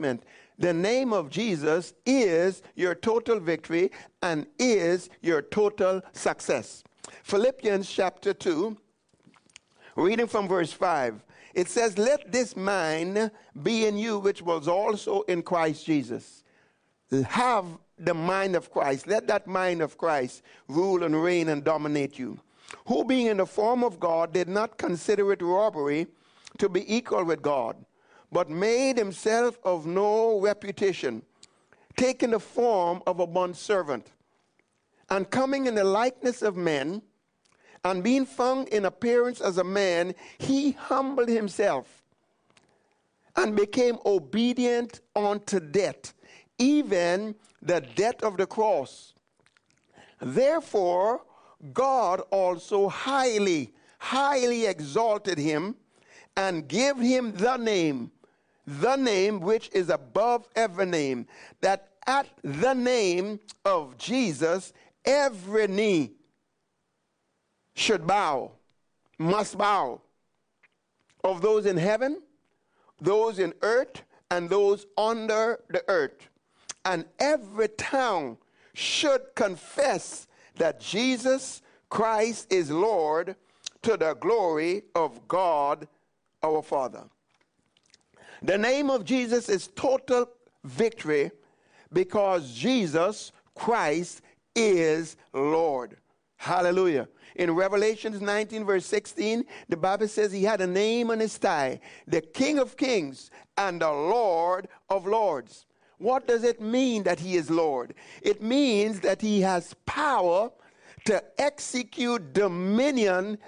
statement. The name of Jesus is your total victory and is your total success. Philippians chapter 2, reading from verse 5. It says, Let this mind be in you, which was also in Christ Jesus. Have the mind of Christ. Let that mind of Christ rule and reign and dominate you. Who, being in the form of God, did not consider it robbery to be equal with God, but made himself of no reputation, taking the form of a bondservant, and coming in the likeness of men, and being found in appearance as a man, he humbled himself and became obedient unto death, even the death of the cross. Therefore, God also highly, highly exalted him and gave him the name, the name which is above every name, that at the name of Jesus every knee should bow, must bow, of those in heaven, those in earth, and those under the earth. And every tongue should confess that Jesus Christ is Lord to the glory of God our Father. The name of Jesus is total victory because Jesus Christ is Lord. Hallelujah. In Revelations 19, verse 16, the Bible says he had a name on his thigh, the King of Kings and the Lord of Lords. What does it mean that he is Lord? It means that he has power to execute dominion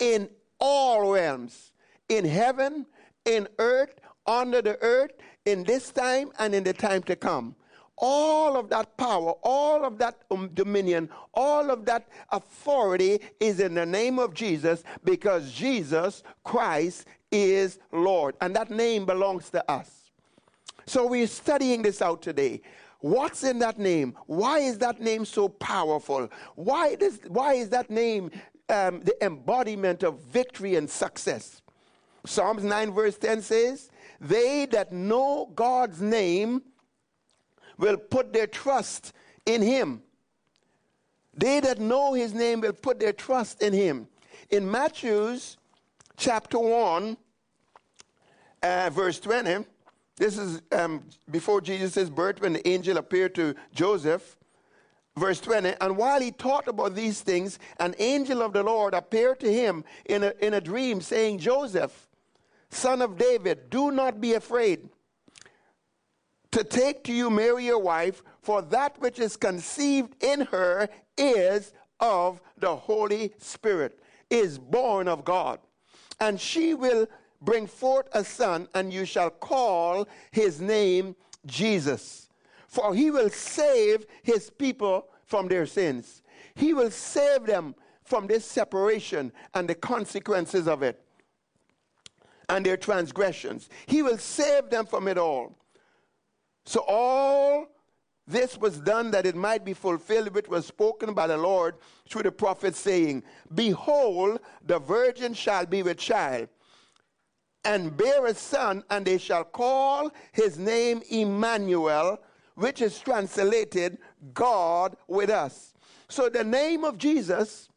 in all realms in heaven, in earth, under the earth, in this time, and in the time to come all of that power, all of that um, dominion, all of that authority is in the name of Jesus because Jesus Christ is Lord. And that name belongs to us. So we're studying this out today. What's in that name? Why is that name so powerful? Why, does, why is that name um, the embodiment of victory and success? Psalms 9, verse 10 says, They that know God's name will put their trust in him. They that know his name will put their trust in him. In Matthew's chapter 1, uh, verse 20, this is um, before Jesus' birth when the angel appeared to Joseph. Verse 20, and while he thought about these things, an angel of the Lord appeared to him in a, in a dream, saying, Joseph, son of David, do not be afraid to take to you Mary your wife, for that which is conceived in her is of the Holy Spirit, is born of God. And she will bring forth a son, and you shall call his name Jesus. For he will save his people from their sins. He will save them from this separation and the consequences of it and their transgressions. He will save them from it all. So all this was done that it might be fulfilled, which was spoken by the Lord through the prophet, saying, Behold, the virgin shall be with child, and bear a son, and they shall call his name Emmanuel, which is translated God with us. So the name of Jesus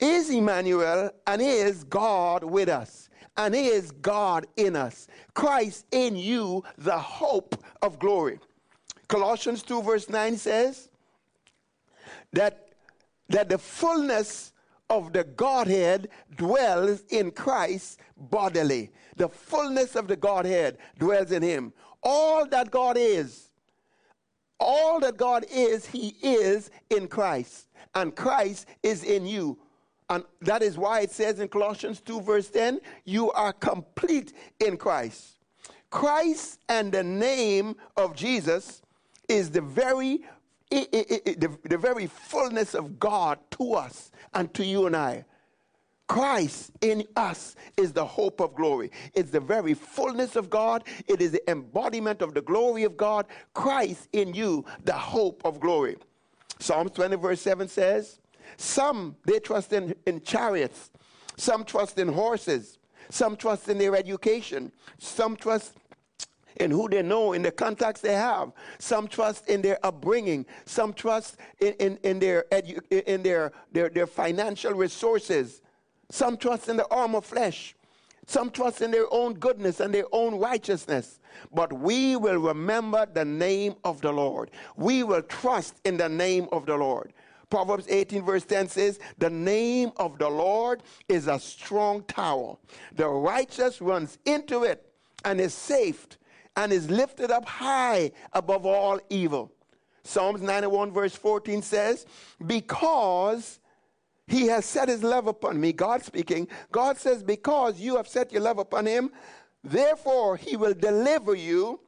is Emmanuel and is God with us and he is God in us. Christ in you, the hope of glory. Colossians 2, verse 9 says that, that the fullness of the Godhead dwells in Christ bodily. The fullness of the Godhead dwells in him. All that God is, all that God is, he is in Christ. And Christ is in you. And that is why it says in Colossians 2, verse 10, you are complete in Christ. Christ and the name of Jesus is the very, the, the very fullness of God to us and to you and I. Christ in us is the hope of glory. It's the very fullness of God. It is the embodiment of the glory of God. Christ in you, the hope of glory. Psalms 20, verse 7 says, some, they trust in, in chariots. Some trust in horses. Some trust in their education. Some trust in who they know, in the contacts they have. Some trust in their upbringing. Some trust in, in, in, their, edu- in their, their, their financial resources. Some trust in the arm of flesh. Some trust in their own goodness and their own righteousness. But we will remember the name of the Lord. We will trust in the name of the Lord. Proverbs 18, verse 10 says, The name of the Lord is a strong tower. The righteous runs into it and is saved and is lifted up high above all evil. Psalms 91, verse 14 says, Because he has set his love upon me, God speaking, God says, Because you have set your love upon him, therefore he will deliver you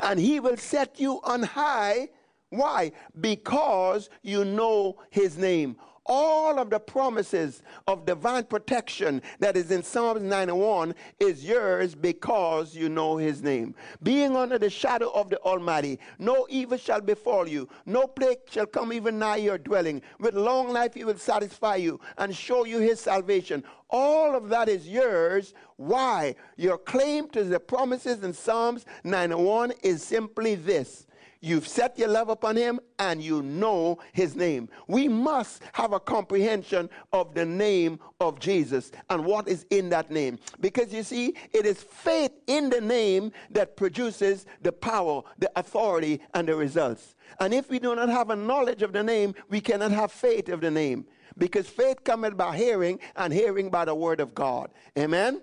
and he will set you on high. Why? Because you know his name all of the promises of divine protection that is in Psalms 91 is yours because you know his name. Being under the shadow of the Almighty, no evil shall befall you, no plague shall come even nigh your dwelling. With long life he will satisfy you and show you his salvation. All of that is yours. Why? Your claim to the promises in Psalms 91 is simply this You've set your love upon him and you know his name. We must have a comprehension of the name of Jesus and what is in that name. Because you see, it is faith in the name that produces the power, the authority, and the results. And if we do not have a knowledge of the name, we cannot have faith of the name. Because faith cometh by hearing, and hearing by the word of God. Amen?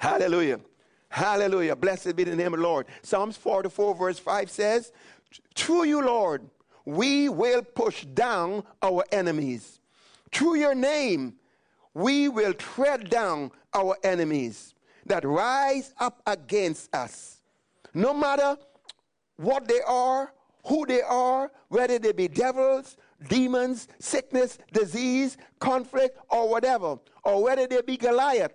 Hallelujah. Hallelujah. Blessed be the name of the Lord. Psalms 44, verse 5 says, Through you, Lord, we will push down our enemies. Through your name, we will tread down our enemies that rise up against us. No matter what they are, who they are, whether they be devils, demons, sickness, disease, conflict, or whatever, or whether they be Goliath,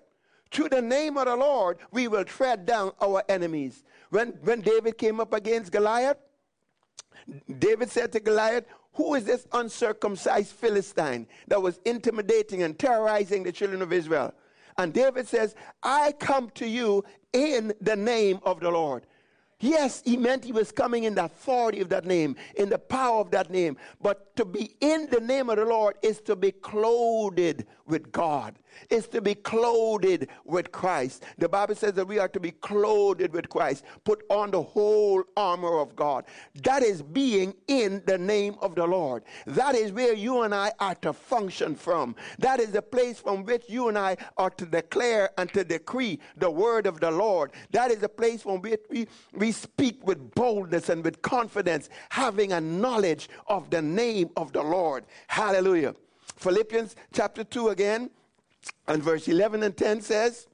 through the name of the Lord, we will tread down our enemies. When, when David came up against Goliath, David said to Goliath, Who is this uncircumcised Philistine that was intimidating and terrorizing the children of Israel? And David says, I come to you in the name of the Lord. Yes, he meant he was coming in the authority of that name, in the power of that name. But to be in the name of the Lord is to be clothed with God, is to be clothed with Christ. The Bible says that we are to be clothed with Christ, put on the whole armor of God. That is being in the name of the Lord. That is where you and I are to function from. That is the place from which you and I are to declare and to decree the word of the Lord. That is the place from which we, we speak with boldness and with confidence, having a knowledge of the name of the Lord. Hallelujah. Philippians chapter 2 again, and verse 11 and 10 says,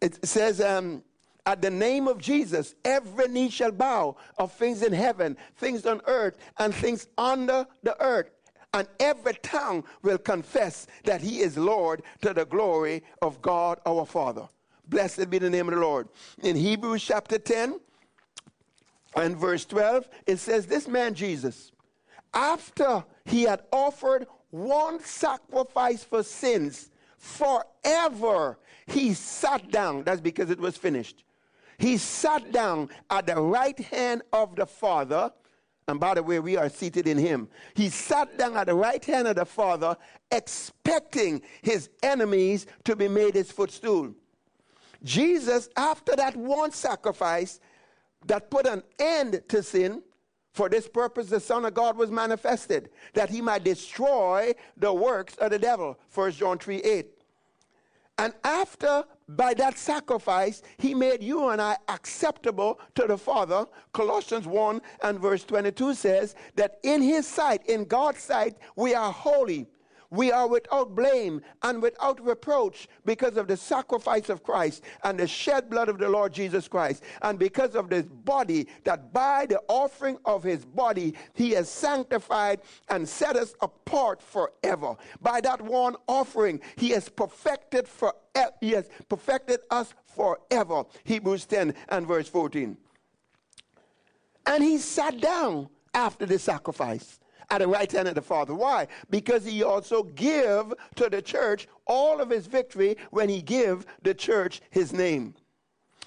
it says, um, at the name of Jesus, every knee shall bow of things in heaven, things on earth, and things under the earth. And every tongue will confess that he is Lord to the glory of God our Father. Blessed be the name of the Lord. In Hebrews chapter 10, and verse 12, it says, This man Jesus, after he had offered one sacrifice for sins forever, he sat down. That's because it was finished. He sat down at the right hand of the Father. And by the way, we are seated in him. He sat down at the right hand of the Father, expecting his enemies to be made his footstool. Jesus, after that one sacrifice, that put an end to sin. For this purpose, the Son of God was manifested, that he might destroy the works of the devil. 1 John 3 8. And after, by that sacrifice, he made you and I acceptable to the Father. Colossians 1 and verse 22 says that in his sight, in God's sight, we are holy we are without blame and without reproach because of the sacrifice of Christ and the shed blood of the Lord Jesus Christ, and because of this body, that by the offering of his body, he has sanctified and set us apart forever. By that one offering, he has perfected for he has perfected us forever. Hebrews 10 and verse 14. And he sat down after the sacrifice at the right hand of the Father. Why? Because he also give to the church all of his victory when he give the church his name.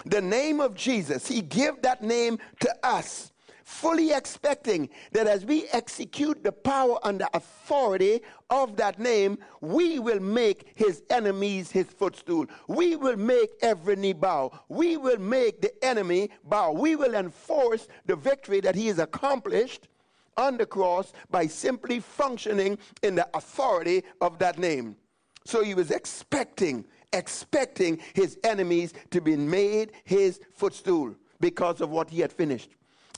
the name of Jesus. He gave that name to us fully expecting that as we execute the power and the authority of that name, we will make his enemies his footstool. We will make every knee bow. We will make the enemy bow. We will enforce the victory that he has accomplished on the cross by simply functioning in the authority of that name. So he was expecting, expecting his enemies to be made his footstool because of what he had finished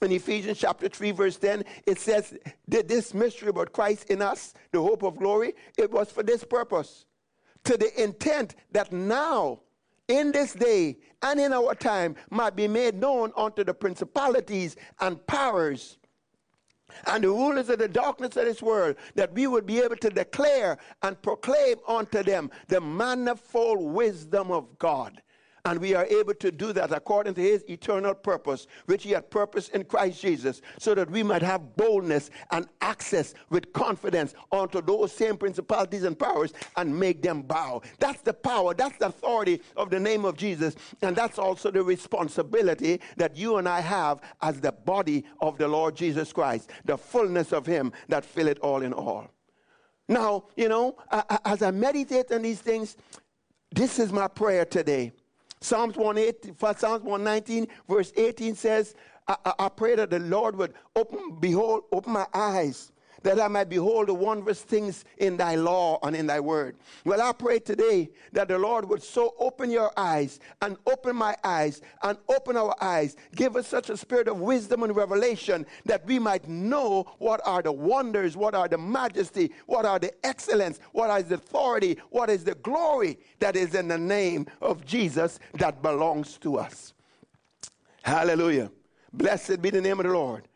in Ephesians chapter 3, verse 10, it says that this mystery about Christ in us, the hope of glory, it was for this purpose. To the intent that now, in this day and in our time, might be made known unto the principalities and powers and the rulers of the darkness of this world, that we would be able to declare and proclaim unto them the manifold wisdom of God. And we are able to do that according to his eternal purpose, which he had purposed in Christ Jesus, so that we might have boldness and access with confidence unto those same principalities and powers and make them bow. That's the power, that's the authority of the name of Jesus. And that's also the responsibility that you and I have as the body of the Lord Jesus Christ, the fullness of him that fill it all in all. Now, you know, as I meditate on these things, this is my prayer today Psalms 118, Psalms 119, verse 18 says, I, I, I, pray that the Lord would open, behold, open my eyes that I might behold the wondrous things in thy law and in thy word. Well, I pray today that the Lord would so open your eyes and open my eyes and open our eyes. Give us such a spirit of wisdom and revelation that we might know what are the wonders, what are the majesty, what are the excellence, what is the authority, what is the glory that is in the name of Jesus that belongs to us. Hallelujah. Blessed be the name of the Lord.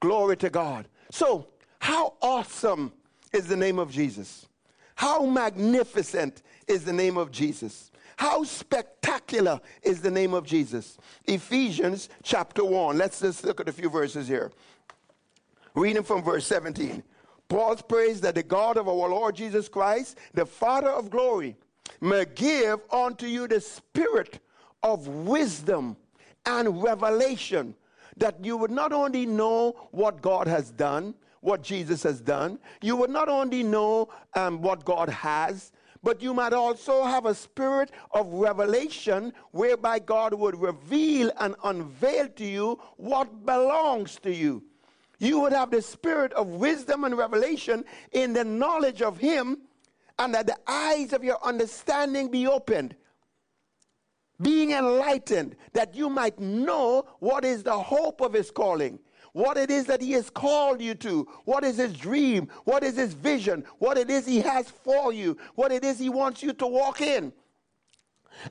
Glory to God. So, how awesome is the name of Jesus? How magnificent is the name of Jesus? How spectacular is the name of Jesus? Ephesians chapter 1. Let's just look at a few verses here. Reading from verse 17. Paul prays that the God of our Lord Jesus Christ, the Father of glory, may give unto you the spirit of wisdom and revelation, that you would not only know what God has done, what Jesus has done, you would not only know um, what God has, but you might also have a spirit of revelation whereby God would reveal and unveil to you what belongs to you. You would have the spirit of wisdom and revelation in the knowledge of Him, and that the eyes of your understanding be opened, being enlightened, that you might know what is the hope of His calling what it is that He has called you to, what is His dream, what is His vision, what it is He has for you, what it is He wants you to walk in.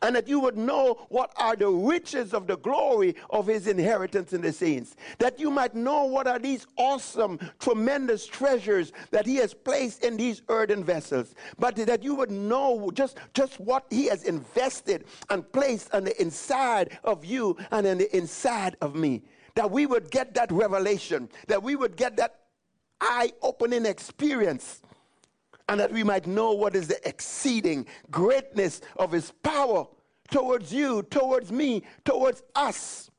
And that you would know what are the riches of the glory of his inheritance in the saints. That you might know what are these awesome, tremendous treasures that he has placed in these earthen vessels. But that you would know just, just what he has invested and placed on the inside of you and in the inside of me that we would get that revelation, that we would get that eye opening experience, and that we might know what is the exceeding greatness of His power towards you, towards me, towards us.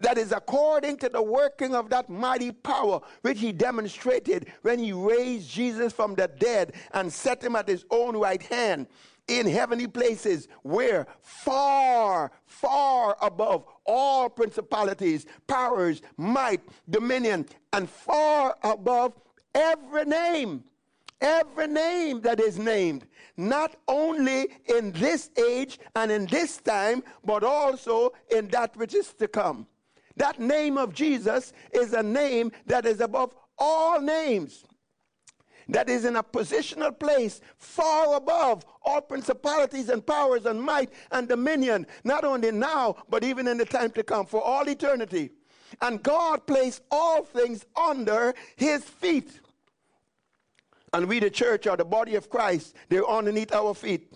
That is according to the working of that mighty power which he demonstrated when he raised Jesus from the dead and set him at his own right hand in heavenly places where far, far above all principalities, powers, might, dominion, and far above every name, every name that is named, not only in this age and in this time, but also in that which is to come. That name of Jesus is a name that is above all names that is in a positional place far above all principalities and powers and might and dominion, not only now, but even in the time to come, for all eternity. And God placed all things under his feet. And we, the church, are the body of Christ. They're underneath our feet.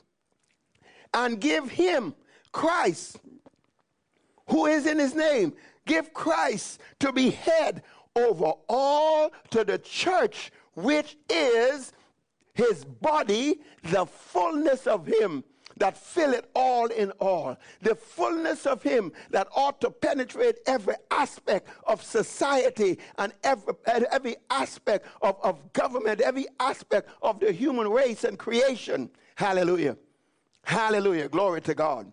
And give him, Christ, who is in his name, give Christ to be head over all to the church which is his body, the fullness of him that filleth all in all. The fullness of him that ought to penetrate every aspect of society and every, every aspect of, of government, every aspect of the human race and creation. Hallelujah. Hallelujah. Glory to God.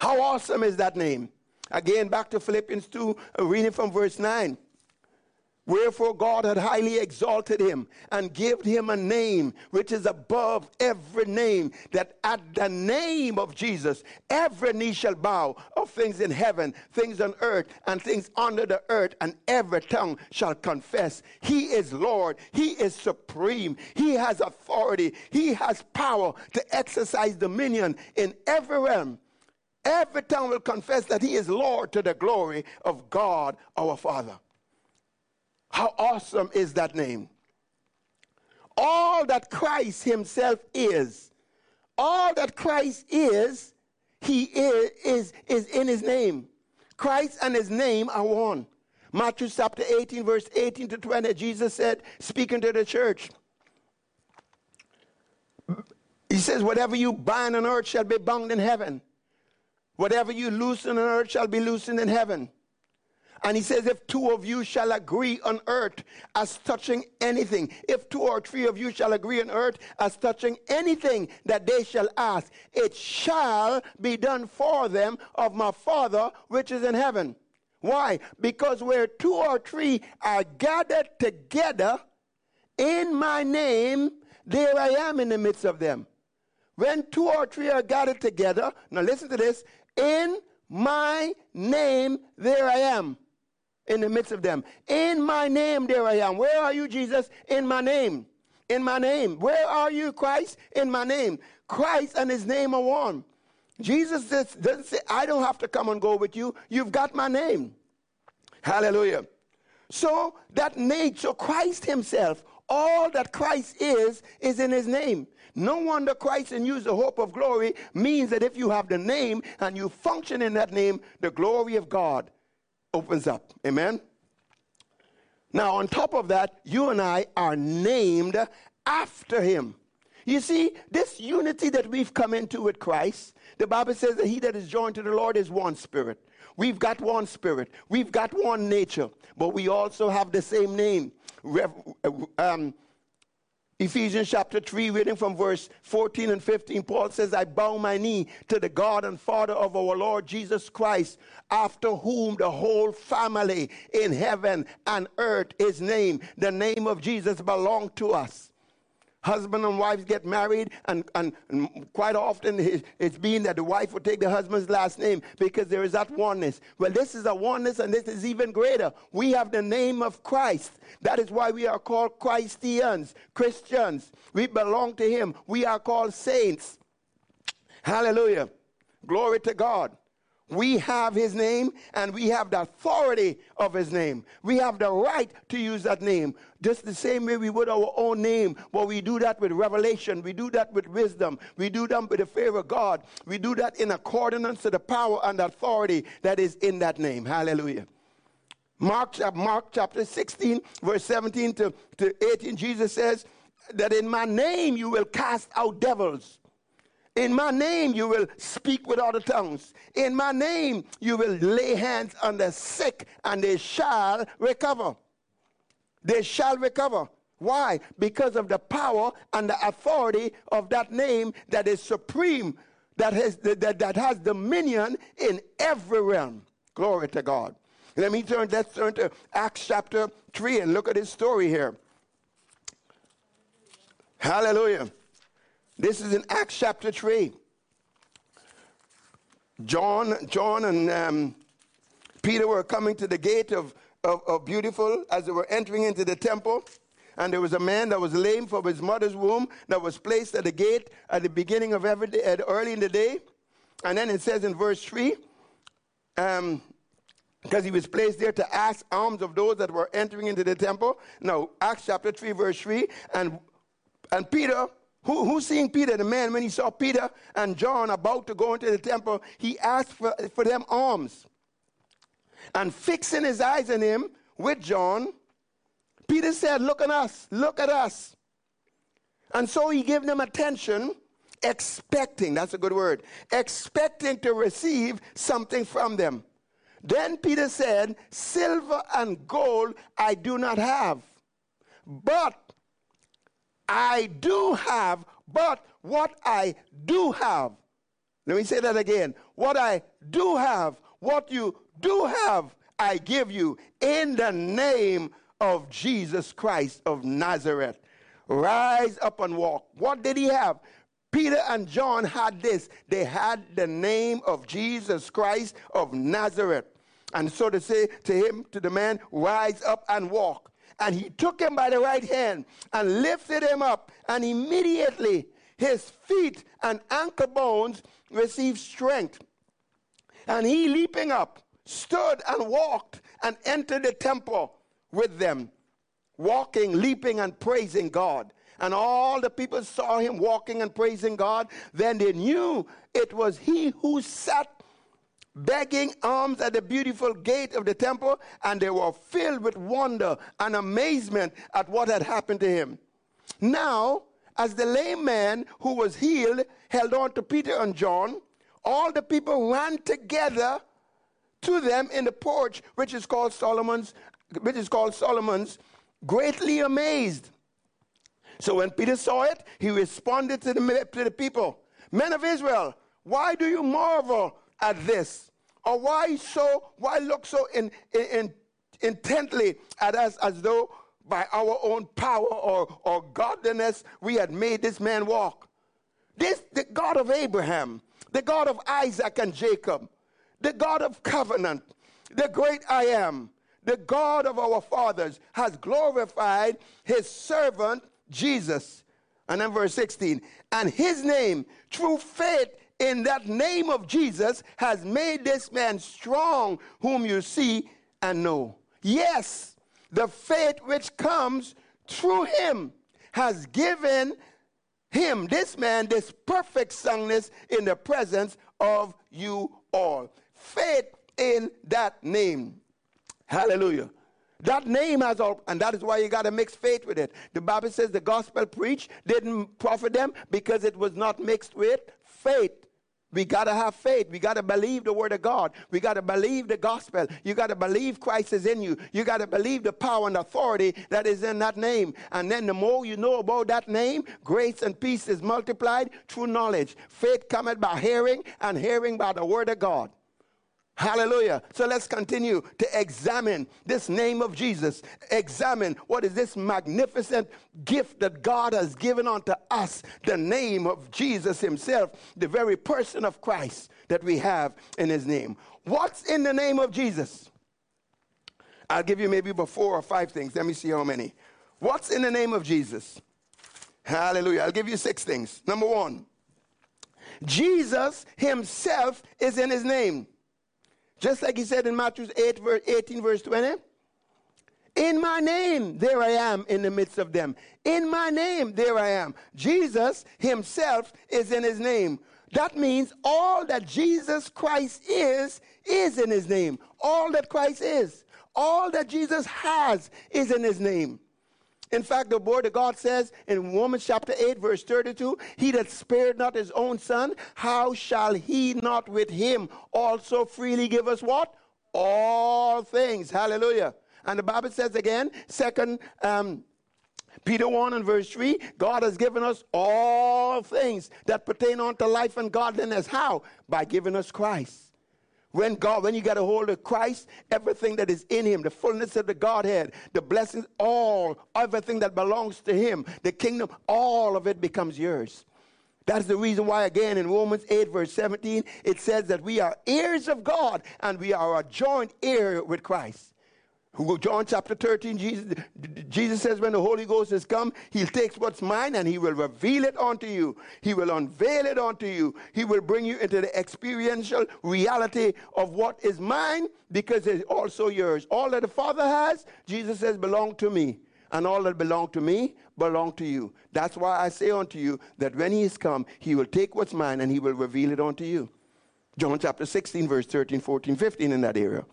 How awesome is that name? Again, back to Philippians 2, uh, reading from verse 9. Wherefore God had highly exalted him and gave him a name which is above every name, that at the name of Jesus every knee shall bow of things in heaven, things on earth, and things under the earth, and every tongue shall confess He is Lord, He is supreme, He has authority, He has power to exercise dominion in every realm. Every tongue will confess that He is Lord to the glory of God our Father. How awesome is that name? All that Christ Himself is, all that Christ is, He is, is, is in His name. Christ and His name are one. Matthew chapter 18, verse 18 to 20, Jesus said, speaking to the church, He says, Whatever you bind on earth shall be bound in heaven. Whatever you loosen on earth shall be loosened in heaven. And he says, if two of you shall agree on earth as touching anything, if two or three of you shall agree on earth as touching anything that they shall ask, it shall be done for them of my Father which is in heaven. Why? Because where two or three are gathered together in my name, there I am in the midst of them. When two or three are gathered together, now listen to this, in my name, there I am in the midst of them. In my name, there I am. Where are you, Jesus? In my name. In my name. Where are you, Christ? In my name. Christ and his name are one. Jesus doesn't say, I don't have to come and go with you. You've got my name. Hallelujah. So that nature, Christ himself, all that Christ is, is in his name. No wonder Christ in you the hope of glory means that if you have the name and you function in that name, the glory of God opens up. Amen? Now, on top of that, you and I are named after him. You see, this unity that we've come into with Christ, the Bible says that he that is joined to the Lord is one spirit. We've got one spirit, we've got one nature, but we also have the same name. Um, Ephesians chapter 3, reading from verse 14 and 15, Paul says, I bow my knee to the God and Father of our Lord Jesus Christ, after whom the whole family in heaven and earth is named. The name of Jesus belongs to us. Husband and wives get married, and, and, and quite often it's been that the wife will take the husband's last name because there is that oneness. Well, this is a oneness, and this is even greater. We have the name of Christ. That is why we are called Christians, Christians. We belong to Him. We are called saints. Hallelujah. Glory to God. We have his name and we have the authority of his name. We have the right to use that name. Just the same way we would our own name, but we do that with revelation. We do that with wisdom. We do that with the favor of God. We do that in accordance to the power and authority that is in that name. Hallelujah. Mark, Mark chapter 16, verse 17 to, to 18, Jesus says that in my name you will cast out devils. In my name, you will speak with other tongues. In my name, you will lay hands on the sick and they shall recover. They shall recover. Why? Because of the power and the authority of that name that is supreme, that has, that, that has dominion in every realm. Glory to God. Let me turn, let's turn to Acts chapter 3 and look at this story here. Hallelujah. This is in Acts chapter 3. John, John and um, Peter were coming to the gate of, of, of Beautiful as they were entering into the temple. And there was a man that was lame from his mother's womb that was placed at the gate at the beginning of every day, early in the day. And then it says in verse 3, um, because he was placed there to ask alms of those that were entering into the temple. Now, Acts chapter 3, verse 3, and, and Peter who, who seeing Peter, the man, when he saw Peter and John about to go into the temple, he asked for, for them alms. And fixing his eyes on him with John, Peter said, Look at us, look at us. And so he gave them attention expecting, that's a good word, expecting to receive something from them. Then Peter said, Silver and gold I do not have, but I do have, but what I do have. Let me say that again. What I do have, what you do have, I give you in the name of Jesus Christ of Nazareth. Rise up and walk. What did he have? Peter and John had this. They had the name of Jesus Christ of Nazareth. And so to say to him, to the man, rise up and walk. And he took him by the right hand and lifted him up. And immediately his feet and ankle bones received strength. And he, leaping up, stood and walked and entered the temple with them, walking, leaping, and praising God. And all the people saw him walking and praising God. Then they knew it was he who sat begging alms at the beautiful gate of the temple, and they were filled with wonder and amazement at what had happened to him. Now, as the lame man who was healed held on to Peter and John, all the people ran together to them in the porch, which is called Solomon's, which is called Solomon's, greatly amazed. So when Peter saw it, he responded to the, to the people, Men of Israel, why do you marvel at this? Or why so, why look so in, in, in intently at us as though by our own power or, or godliness we had made this man walk? This, the God of Abraham, the God of Isaac and Jacob, the God of covenant, the great I am, the God of our fathers, has glorified his servant Jesus. And then verse 16, and his name, through faith in that name of Jesus, has made this man strong, whom you see and know. Yes, the faith which comes through him has given him, this man, this perfect soundness in the presence of you all. Faith in that name. Hallelujah. That name has all, and that is why you got to mix faith with it. The Bible says the gospel preached didn't profit them because it was not mixed with faith. We got to have faith. We got to believe the word of God. We got to believe the gospel. You got to believe Christ is in you. You got to believe the power and authority that is in that name. And then the more you know about that name, grace and peace is multiplied through knowledge. Faith cometh by hearing, and hearing by the word of God. Hallelujah. So let's continue to examine this name of Jesus. Examine what is this magnificent gift that God has given unto us the name of Jesus Himself, the very person of Christ that we have in His name. What's in the name of Jesus? I'll give you maybe about four or five things. Let me see how many. What's in the name of Jesus? Hallelujah. I'll give you six things. Number one, Jesus Himself is in His name. Just like he said in Matthew 8, verse 18, verse 20. In my name, there I am in the midst of them. In my name, there I am. Jesus himself is in his name. That means all that Jesus Christ is, is in his name. All that Christ is, all that Jesus has, is in his name. In fact, the word of God says in Romans chapter 8, verse 32, He that spared not his own son, how shall he not with him also freely give us what? All things. Hallelujah. And the Bible says again, second um, Peter 1 and verse 3, God has given us all things that pertain unto life and godliness. How? By giving us Christ. When God, when you get a hold of Christ, everything that is in Him, the fullness of the Godhead, the blessings, all, everything that belongs to Him, the kingdom, all of it becomes yours. That's the reason why, again, in Romans 8, verse 17, it says that we are heirs of God and we are a joint heir with Christ. John chapter 13, Jesus, Jesus says, when the Holy Ghost has come, he'll take what's mine and he will reveal it unto you. He will unveil it unto you. He will bring you into the experiential reality of what is mine because it's also yours. All that the Father has, Jesus says, belong to me. And all that belong to me belong to you. That's why I say unto you that when he is come, he will take what's mine and he will reveal it unto you. John chapter 16, verse 13, 14, 15 in that area.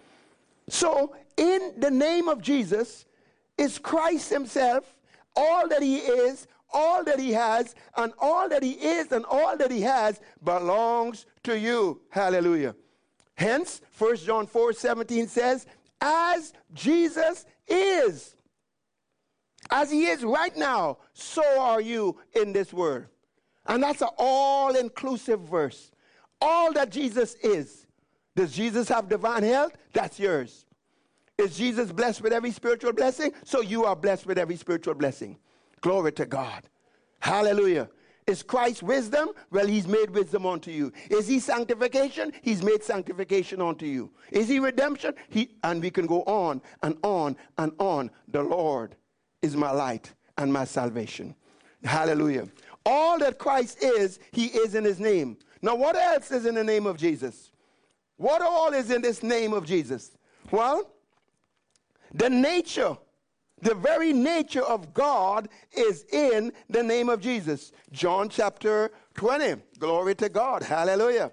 So, in the name of Jesus is Christ Himself, all that He is, all that he has, and all that he is, and all that he has belongs to you. Hallelujah. Hence, 1 John 4 17 says, As Jesus is, as he is right now, so are you in this world. And that's an all inclusive verse. All that Jesus is. Does Jesus have divine health? That's yours. Is Jesus blessed with every spiritual blessing? So you are blessed with every spiritual blessing. Glory to God. Hallelujah. Is Christ wisdom? Well, he's made wisdom unto you. Is he sanctification? He's made sanctification unto you. Is he redemption? He and we can go on and on and on. The Lord is my light and my salvation. Hallelujah. All that Christ is, he is in his name. Now, what else is in the name of Jesus? What all is in this name of Jesus? Well, the nature the very nature of God is in the name of Jesus. John chapter 20. Glory to God. Hallelujah.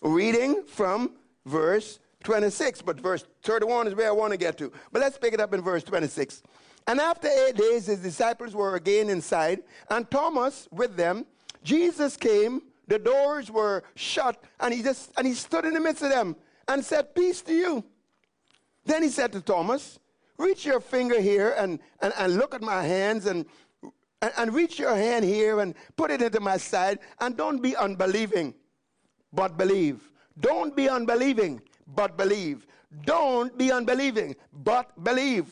Reading from verse 26, but verse 31 is where I want to get to. But let's pick it up in verse 26. And after eight days, his disciples were again inside, and Thomas with them. Jesus came, the doors were shut, and he just and he stood in the midst of them and said, Peace to you. Then he said to Thomas, reach your finger here and, and, and look at my hands and, and, and reach your hand here and put it into my side and don't be unbelieving, but believe. Don't be unbelieving, but believe. Don't be unbelieving, but believe.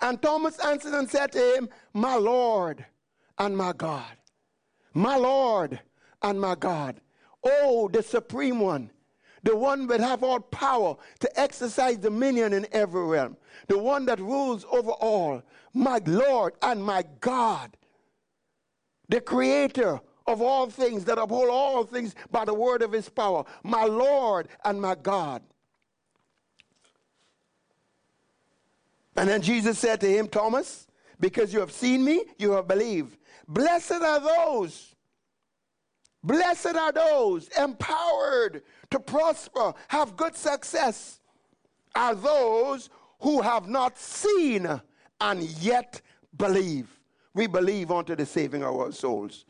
And Thomas answered and said to him, My Lord and my God. My Lord and my God. Oh, the Supreme One the one that have all power to exercise dominion in every realm, the one that rules over all, my Lord and my God, the creator of all things that uphold all things by the word of his power, my Lord and my God. And then Jesus said to him, Thomas, because you have seen me, you have believed. Blessed are those, blessed are those empowered to prosper, have good success, are those who have not seen and yet believe. We believe unto the saving of our souls.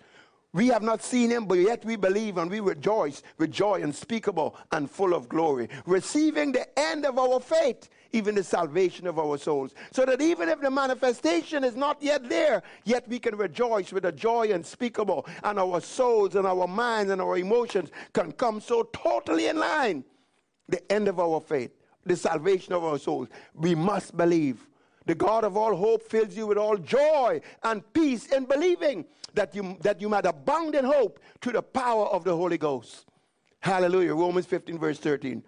We have not seen him, but yet we believe and we rejoice with joy unspeakable and full of glory, receiving the end of our faith, even the salvation of our souls. So that even if the manifestation is not yet there, yet we can rejoice with a joy unspeakable, and our souls and our minds and our emotions can come so totally in line. The end of our faith, the salvation of our souls. We must believe. The God of all hope fills you with all joy and peace in believing that you, that you might abound in hope to the power of the Holy Ghost. Hallelujah. Romans 15, verse 13.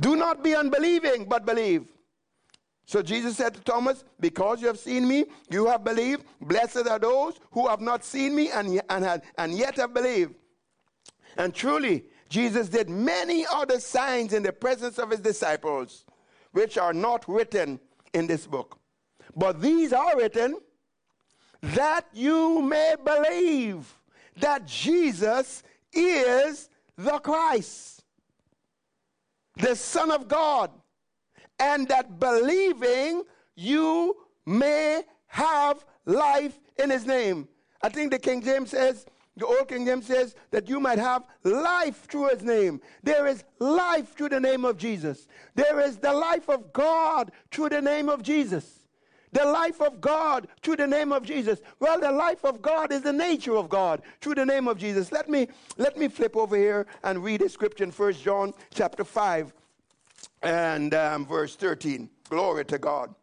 Do not be unbelieving, but believe. So Jesus said to Thomas, Because you have seen me, you have believed. Blessed are those who have not seen me and, and, and yet have believed. And truly, Jesus did many other signs in the presence of his disciples, which are not written in this book. But these are written that you may believe that Jesus is the Christ, the Son of God, and that believing you may have life in his name. I think the King James says, the Old King James says that you might have life through his name. There is life through the name of Jesus. There is the life of God through the name of Jesus. The life of God through the name of Jesus. Well, the life of God is the nature of God through the name of Jesus. Let me let me flip over here and read a scripture in 1 John chapter 5 and um, verse 13. Glory to God.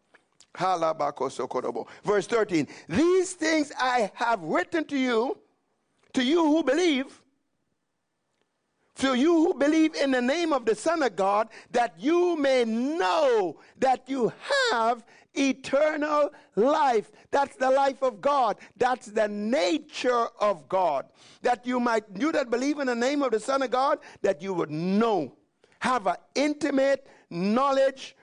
Verse 13. These things I have written to you, to you who believe, to you who believe in the name of the Son of God, that you may know that you have eternal life. That's the life of God. That's the nature of God. That you might, you that believe in the name of the Son of God, that you would know, have an intimate knowledge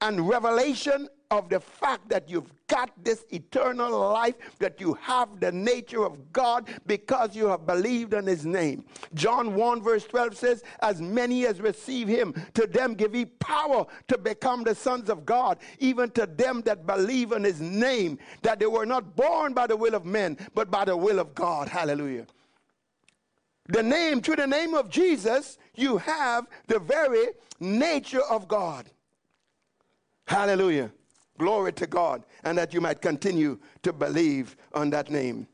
and revelation of the fact that you've got this eternal life, that you have the nature of God because you have believed in his name. John 1 verse 12 says, As many as receive him, to them give he power to become the sons of God, even to them that believe in his name, that they were not born by the will of men, but by the will of God. Hallelujah. The name, through the name of Jesus, you have the very nature of God. Hallelujah. Glory to God. And that you might continue to believe on that name.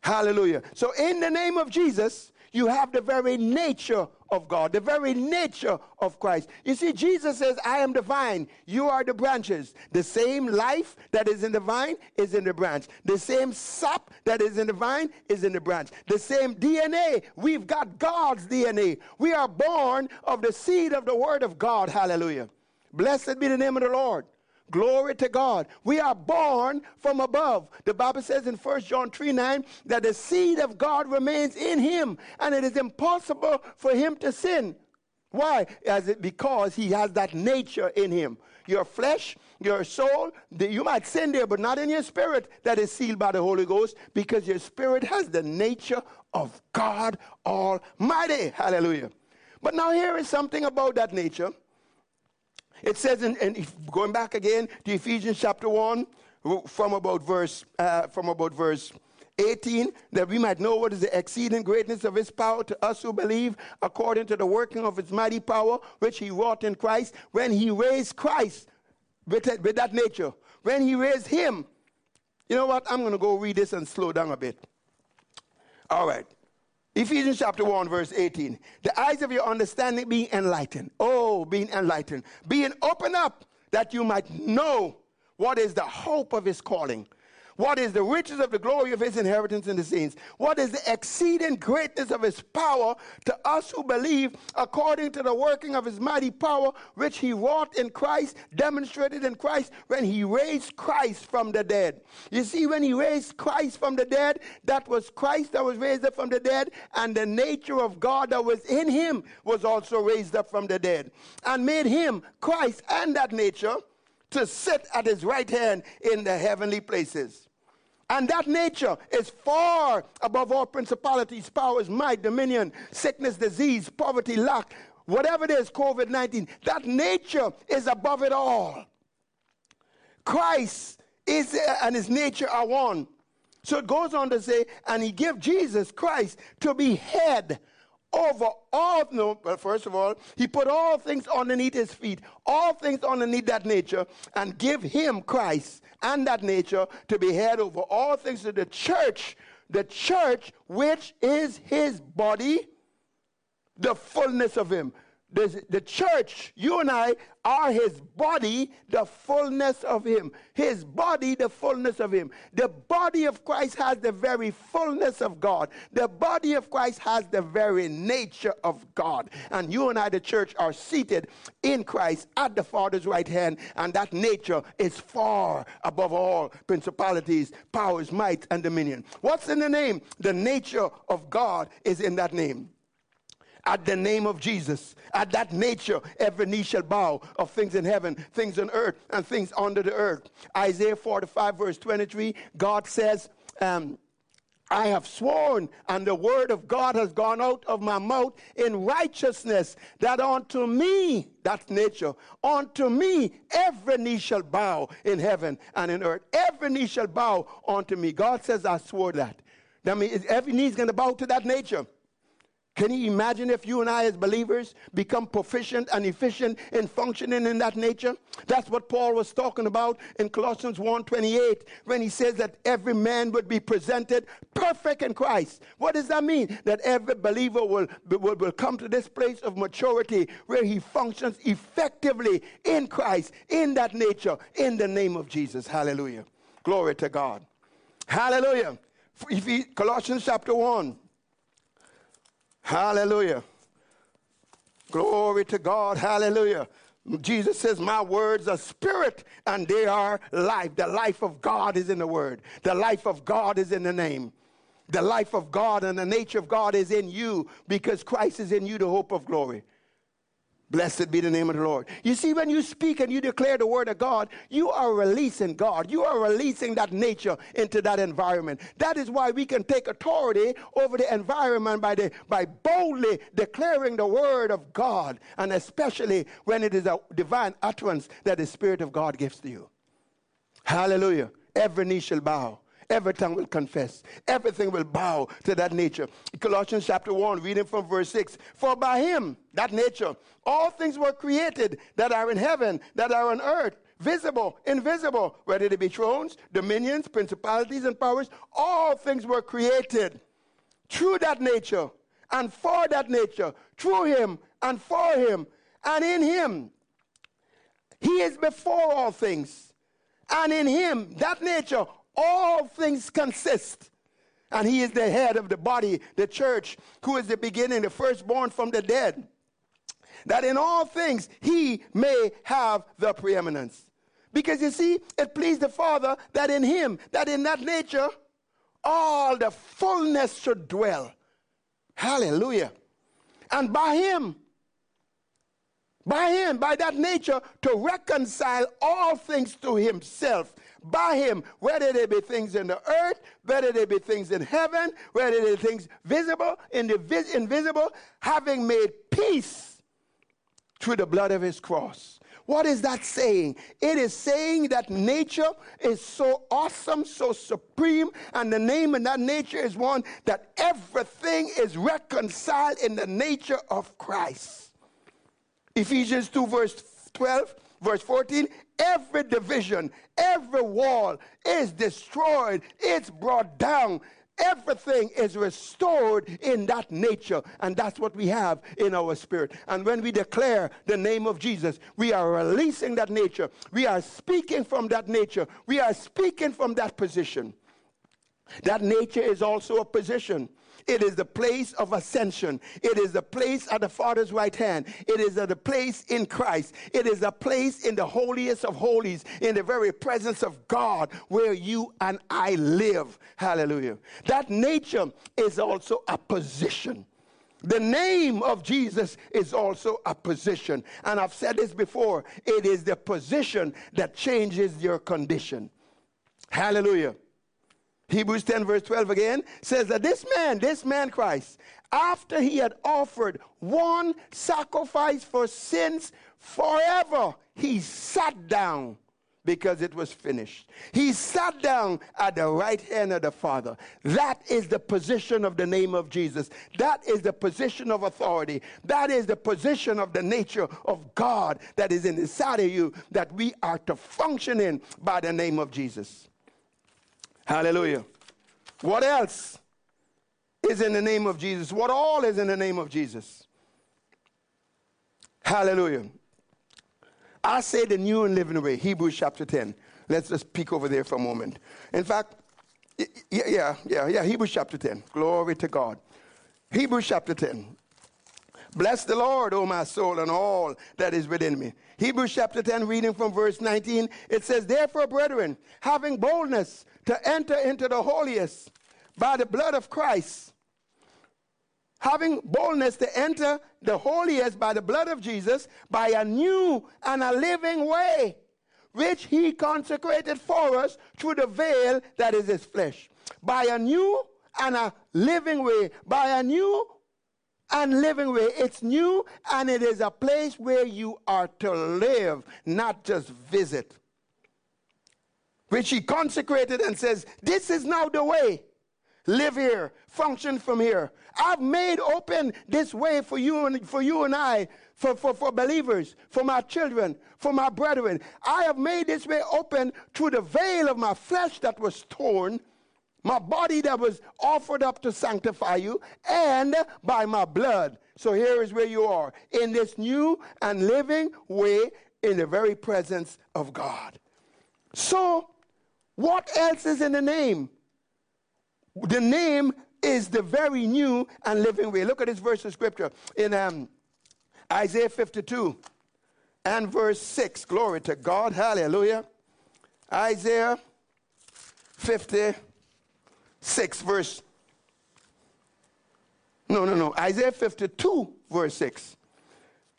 Hallelujah. So, in the name of Jesus, you have the very nature of God, the very nature of Christ. You see, Jesus says, I am the vine, you are the branches. The same life that is in the vine is in the branch. The same sap that is in the vine is in the branch. The same DNA, we've got God's DNA. We are born of the seed of the word of God. Hallelujah. Blessed be the name of the Lord. Glory to God. We are born from above. The Bible says in 1 John 3 9 that the seed of God remains in him, and it is impossible for him to sin. Why? As it, because he has that nature in him. Your flesh, your soul, the, you might sin there, but not in your spirit that is sealed by the Holy Ghost, because your spirit has the nature of God Almighty. Hallelujah. But now here is something about that nature it says, in, in, going back again to Ephesians chapter 1, from about verse, uh, from about verse 18, that we might know what is the exceeding greatness of his power to us who believe, according to the working of his mighty power, which he wrought in Christ, when he raised Christ with, with that nature. When he raised him, you know what? I'm going to go read this and slow down a bit. All right. Ephesians chapter 1, verse 18. The eyes of your understanding being enlightened. Oh, being enlightened. Being opened up that you might know what is the hope of his calling what is the riches of the glory of his inheritance in the saints? What is the exceeding greatness of his power to us who believe according to the working of his mighty power, which he wrought in Christ, demonstrated in Christ when he raised Christ from the dead? You see, when he raised Christ from the dead, that was Christ that was raised up from the dead, and the nature of God that was in him was also raised up from the dead, and made him, Christ, and that nature to sit at his right hand in the heavenly places. And that nature is far above all principalities, powers, might, dominion, sickness, disease, poverty, lack, whatever it is, COVID 19. That nature is above it all. Christ is uh, and his nature are one. So it goes on to say, and he gave Jesus Christ to be head over all. No, well, first of all, he put all things underneath his feet, all things underneath that nature, and give him Christ and that nature to be head over all things to the church, the church which is his body, the fullness of him. The, the church, you and I, are his body, the fullness of him. His body, the fullness of him. The body of Christ has the very fullness of God. The body of Christ has the very nature of God. And you and I, the church, are seated in Christ at the Father's right hand, and that nature is far above all principalities, powers, might, and dominion. What's in the name? The nature of God is in that name at the name of Jesus. At that nature, every knee shall bow of things in heaven, things on earth, and things under the earth. Isaiah 45, verse 23, God says, um, I have sworn, and the word of God has gone out of my mouth in righteousness, that unto me, that's nature, unto me every knee shall bow in heaven and in earth. Every knee shall bow unto me. God says, I swore that. That means every knee is going to bow to that nature. Can you imagine if you and I, as believers, become proficient and efficient in functioning in that nature? That's what Paul was talking about in Colossians 1:28 when he says that every man would be presented perfect in Christ. What does that mean? That every believer will, will, will come to this place of maturity where he functions effectively in Christ, in that nature, in the name of Jesus. Hallelujah. Glory to God. Hallelujah. Colossians chapter 1. Hallelujah. Glory to God. Hallelujah. Jesus says, My words are spirit and they are life. The life of God is in the word, the life of God is in the name. The life of God and the nature of God is in you because Christ is in you, the hope of glory. Blessed be the name of the Lord. You see, when you speak and you declare the word of God, you are releasing God. You are releasing that nature into that environment. That is why we can take authority over the environment by, the, by boldly declaring the word of God, and especially when it is a divine utterance that the Spirit of God gives to you. Hallelujah. Every knee shall bow Every tongue will confess. Everything will bow to that nature. Colossians chapter 1, reading from verse 6. For by him, that nature, all things were created that are in heaven, that are on earth, visible, invisible, whether they be thrones, dominions, principalities, and powers, all things were created through that nature and for that nature, through him and for him and in him. He is before all things. And in him, that nature, all things consist. And he is the head of the body, the church, who is the beginning, the firstborn from the dead. That in all things he may have the preeminence. Because you see, it pleased the Father that in him, that in that nature, all the fullness should dwell. Hallelujah. And by him, by him, by that nature, to reconcile all things to himself by him, whether they be things in the earth, whether they be things in heaven, whether they be things visible, invisible, having made peace through the blood of his cross. What is that saying? It is saying that nature is so awesome, so supreme, and the name of that nature is one that everything is reconciled in the nature of Christ. Ephesians 2, verse 12 verse 14, every division, every wall is destroyed, it's brought down. Everything is restored in that nature, and that's what we have in our spirit. And when we declare the name of Jesus, we are releasing that nature. We are speaking from that nature. We are speaking from that position. That nature is also a position. It is the place of ascension. It is the place at the Father's right hand. It is the place in Christ. It is a place in the holiest of holies, in the very presence of God where you and I live. Hallelujah. That nature is also a position. The name of Jesus is also a position. And I've said this before it is the position that changes your condition. Hallelujah. Hebrews 10, verse 12 again says that this man, this man Christ, after he had offered one sacrifice for sins forever, he sat down because it was finished. He sat down at the right hand of the Father. That is the position of the name of Jesus. That is the position of authority. That is the position of the nature of God that is inside of you that we are to function in by the name of Jesus. Hallelujah. What else is in the name of Jesus? What all is in the name of Jesus? Hallelujah. I say the new and living way, Hebrews chapter 10. Let's just peek over there for a moment. In fact, yeah, yeah, yeah, yeah, Hebrews chapter 10. Glory to God. Hebrews chapter 10. Bless the Lord, O my soul, and all that is within me. Hebrews chapter 10, reading from verse 19, it says, Therefore, brethren, having boldness to enter into the holiest by the blood of Christ. Having boldness to enter the holiest by the blood of Jesus by a new and a living way, which he consecrated for us through the veil that is his flesh. By a new and a living way, by a new and living way. It's new and it is a place where you are to live, not just visit which he consecrated and says, This is now the way. Live here, function from here. I've made open this way for you and for you and I, for, for, for believers, for my children, for my brethren. I have made this way open through the veil of my flesh that was torn, my body that was offered up to sanctify you, and by my blood. So here is where you are in this new and living way in the very presence of God. So what else is in the name? The name is the very new and living way. Look at this verse of scripture in um, Isaiah 52 and verse 6. Glory to God. Hallelujah. Isaiah 56, verse. No, no, no. Isaiah 52, verse 6.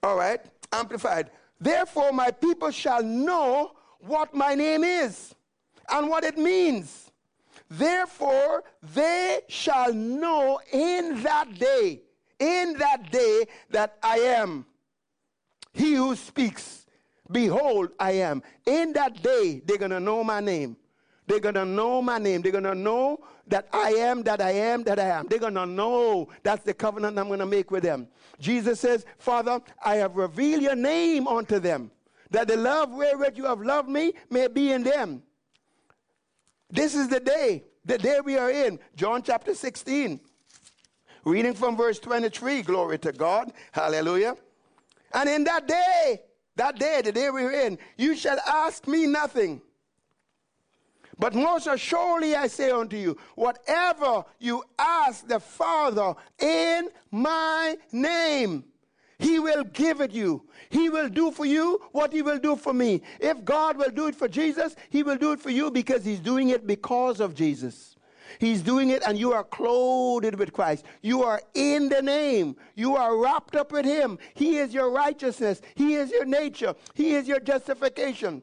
All right. Amplified. Therefore, my people shall know what my name is and what it means. Therefore, they shall know in that day, in that day, that I am he who speaks. Behold, I am. In that day, they're going to know my name. They're going to know my name. They're going to know that I am, that I am, that I am. They're going to know that's the covenant I'm going to make with them. Jesus says, Father, I have revealed your name unto them, that the love wherewith you have loved me may be in them. This is the day, the day we are in. John chapter 16. Reading from verse 23, glory to God. Hallelujah. And in that day, that day, the day we're in, you shall ask me nothing. But most assuredly I say unto you, whatever you ask the Father in my name, he will give it you. He will do for you what he will do for me. If God will do it for Jesus, he will do it for you because he's doing it because of Jesus. He's doing it and you are clothed with Christ. You are in the name. You are wrapped up with him. He is your righteousness. He is your nature. He is your justification.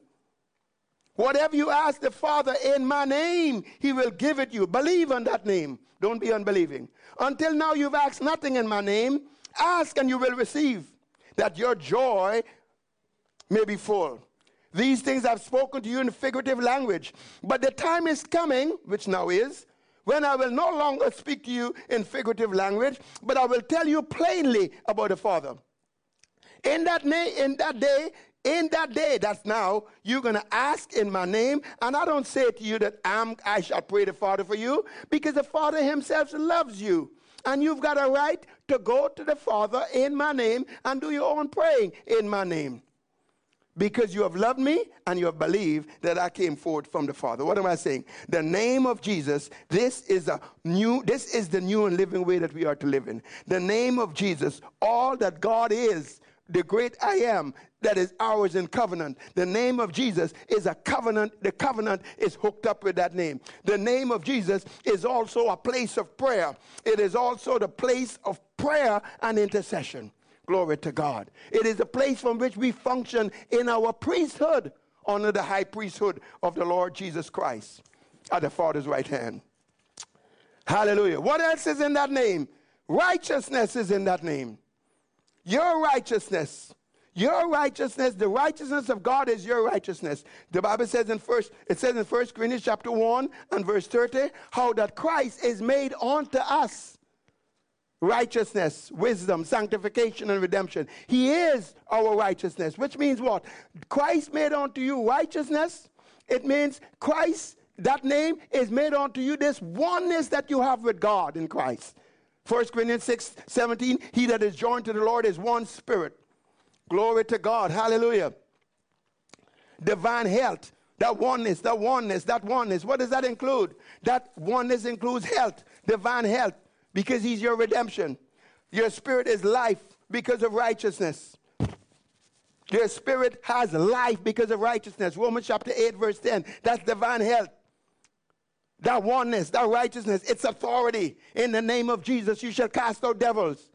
Whatever you ask the Father in my name, he will give it you. Believe on that name. Don't be unbelieving. Until now, you've asked nothing in my name. Ask and you will receive, that your joy may be full. These things I've spoken to you in figurative language. But the time is coming, which now is, when I will no longer speak to you in figurative language, but I will tell you plainly about the Father. In that, na- in that day, in that day, that's now, you're going to ask in my name. And I don't say to you that I'm, I shall pray the Father for you, because the Father himself loves you. And you've got a right to go to the Father in my name and do your own praying in my name. Because you have loved me and you have believed that I came forth from the Father. What am I saying? The name of Jesus, this is a new, this is the new and living way that we are to live in. The name of Jesus, all that God is, the great I am that is ours in covenant. The name of Jesus is a covenant. The covenant is hooked up with that name. The name of Jesus is also a place of prayer. It is also the place of prayer and intercession. Glory to God. It is a place from which we function in our priesthood under the high priesthood of the Lord Jesus Christ at the Father's right hand. Hallelujah. What else is in that name? Righteousness is in that name. Your righteousness. Your righteousness, the righteousness of God is your righteousness. The Bible says in first, it says in First Corinthians chapter 1 and verse 30, how that Christ is made unto us righteousness, wisdom, sanctification, and redemption. He is our righteousness, which means what? Christ made unto you righteousness. It means Christ, that name is made unto you this oneness that you have with God in Christ. 1 Corinthians 6 17, he that is joined to the Lord is one spirit. Glory to God. Hallelujah. Divine health. That oneness, that oneness, that oneness. What does that include? That oneness includes health, divine health, because he's your redemption. Your spirit is life because of righteousness. Your spirit has life because of righteousness. Romans chapter 8, verse 10. That's divine health that oneness, that righteousness, its authority. In the name of Jesus, you shall cast out devils.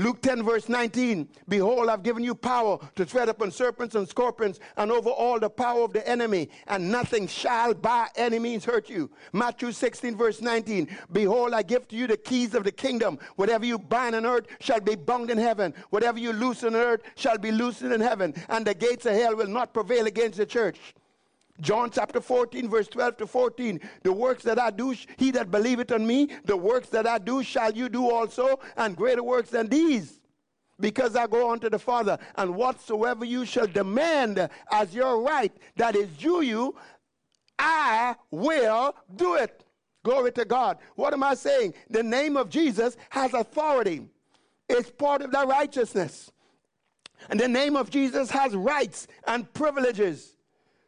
Luke 10, verse 19 Behold, I've given you power to tread upon serpents and scorpions and over all the power of the enemy, and nothing shall by any means hurt you. Matthew 16, verse 19 Behold, I give to you the keys of the kingdom. Whatever you bind on earth shall be bound in heaven. Whatever you loose on earth shall be loosened in heaven. And the gates of hell will not prevail against the church. John chapter 14, verse 12 to 14. The works that I do, he that believeth on me, the works that I do shall you do also, and greater works than these. Because I go unto the Father, and whatsoever you shall demand as your right that is due you, I will do it. Glory to God. What am I saying? The name of Jesus has authority. It's part of that righteousness. And the name of Jesus has rights and privileges.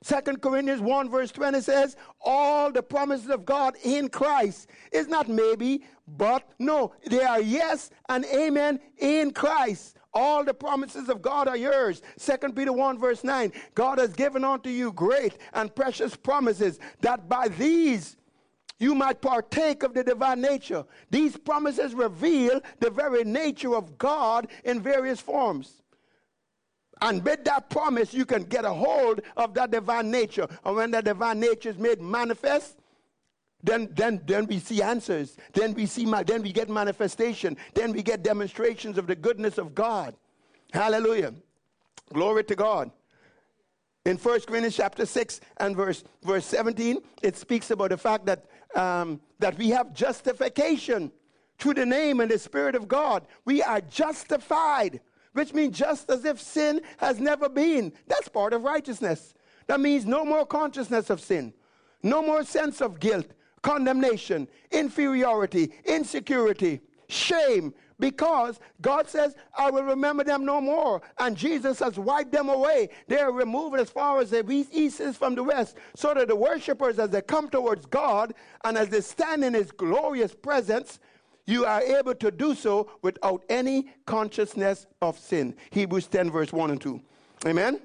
Second Corinthians 1 verse 20 says, all the promises of God in Christ is not maybe, but no, they are yes and amen in Christ. All the promises of God are yours. Second Peter 1 verse 9, God has given unto you great and precious promises that by these you might partake of the divine nature. These promises reveal the very nature of God in various forms. And with that promise, you can get a hold of that divine nature. And when that divine nature is made manifest, then, then, then we see answers. Then we see, then we get manifestation. Then we get demonstrations of the goodness of God. Hallelujah. Glory to God. In 1 Corinthians chapter 6 and verse, verse 17, it speaks about the fact that, um, that we have justification through the name and the Spirit of God. We are justified, which means just as if sin has never been. That's part of righteousness. That means no more consciousness of sin, no more sense of guilt, condemnation, inferiority, insecurity, shame, because God says, I will remember them no more. And Jesus has wiped them away. They are removed as far as the east is from the west. So that the worshippers, as they come towards God and as they stand in his glorious presence, you are able to do so without any consciousness of sin. Hebrews 10, verse 1 and 2. Amen?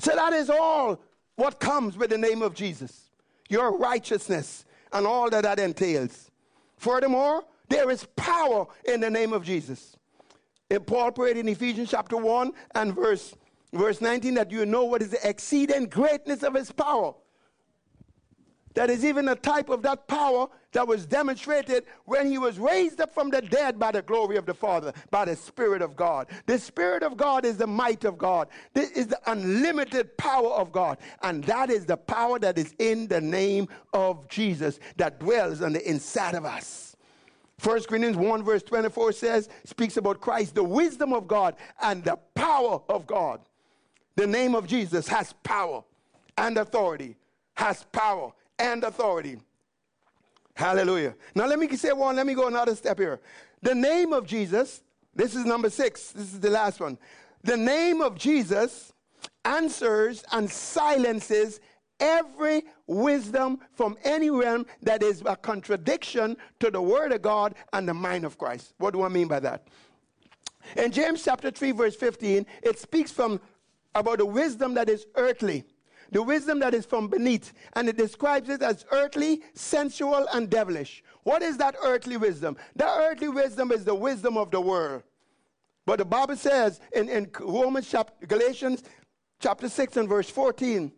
So that is all what comes with the name of Jesus your righteousness and all that that entails. Furthermore, there is power in the name of Jesus. Prayed in Ephesians chapter 1 and verse, verse 19 that you know what is the exceeding greatness of his power. That is even a type of that power that was demonstrated when he was raised up from the dead by the glory of the Father, by the Spirit of God. The Spirit of God is the might of God, this is the unlimited power of God. And that is the power that is in the name of Jesus that dwells on the inside of us. 1 Corinthians 1 verse 24 says, speaks about Christ, the wisdom of God and the power of God. The name of Jesus has power and authority, has power and authority. Hallelujah. Now let me say one, let me go another step here. The name of Jesus, this is number six, this is the last one. The name of Jesus answers and silences every wisdom from any realm that is a contradiction to the word of God and the mind of Christ. What do I mean by that? In James chapter 3 verse 15, it speaks from about the wisdom that is earthly, the wisdom that is from beneath, and it describes it as earthly, sensual and devilish. What is that earthly wisdom? That earthly wisdom is the wisdom of the world. But the Bible says in, in Romans chapter Galatians chapter 6 and verse 14,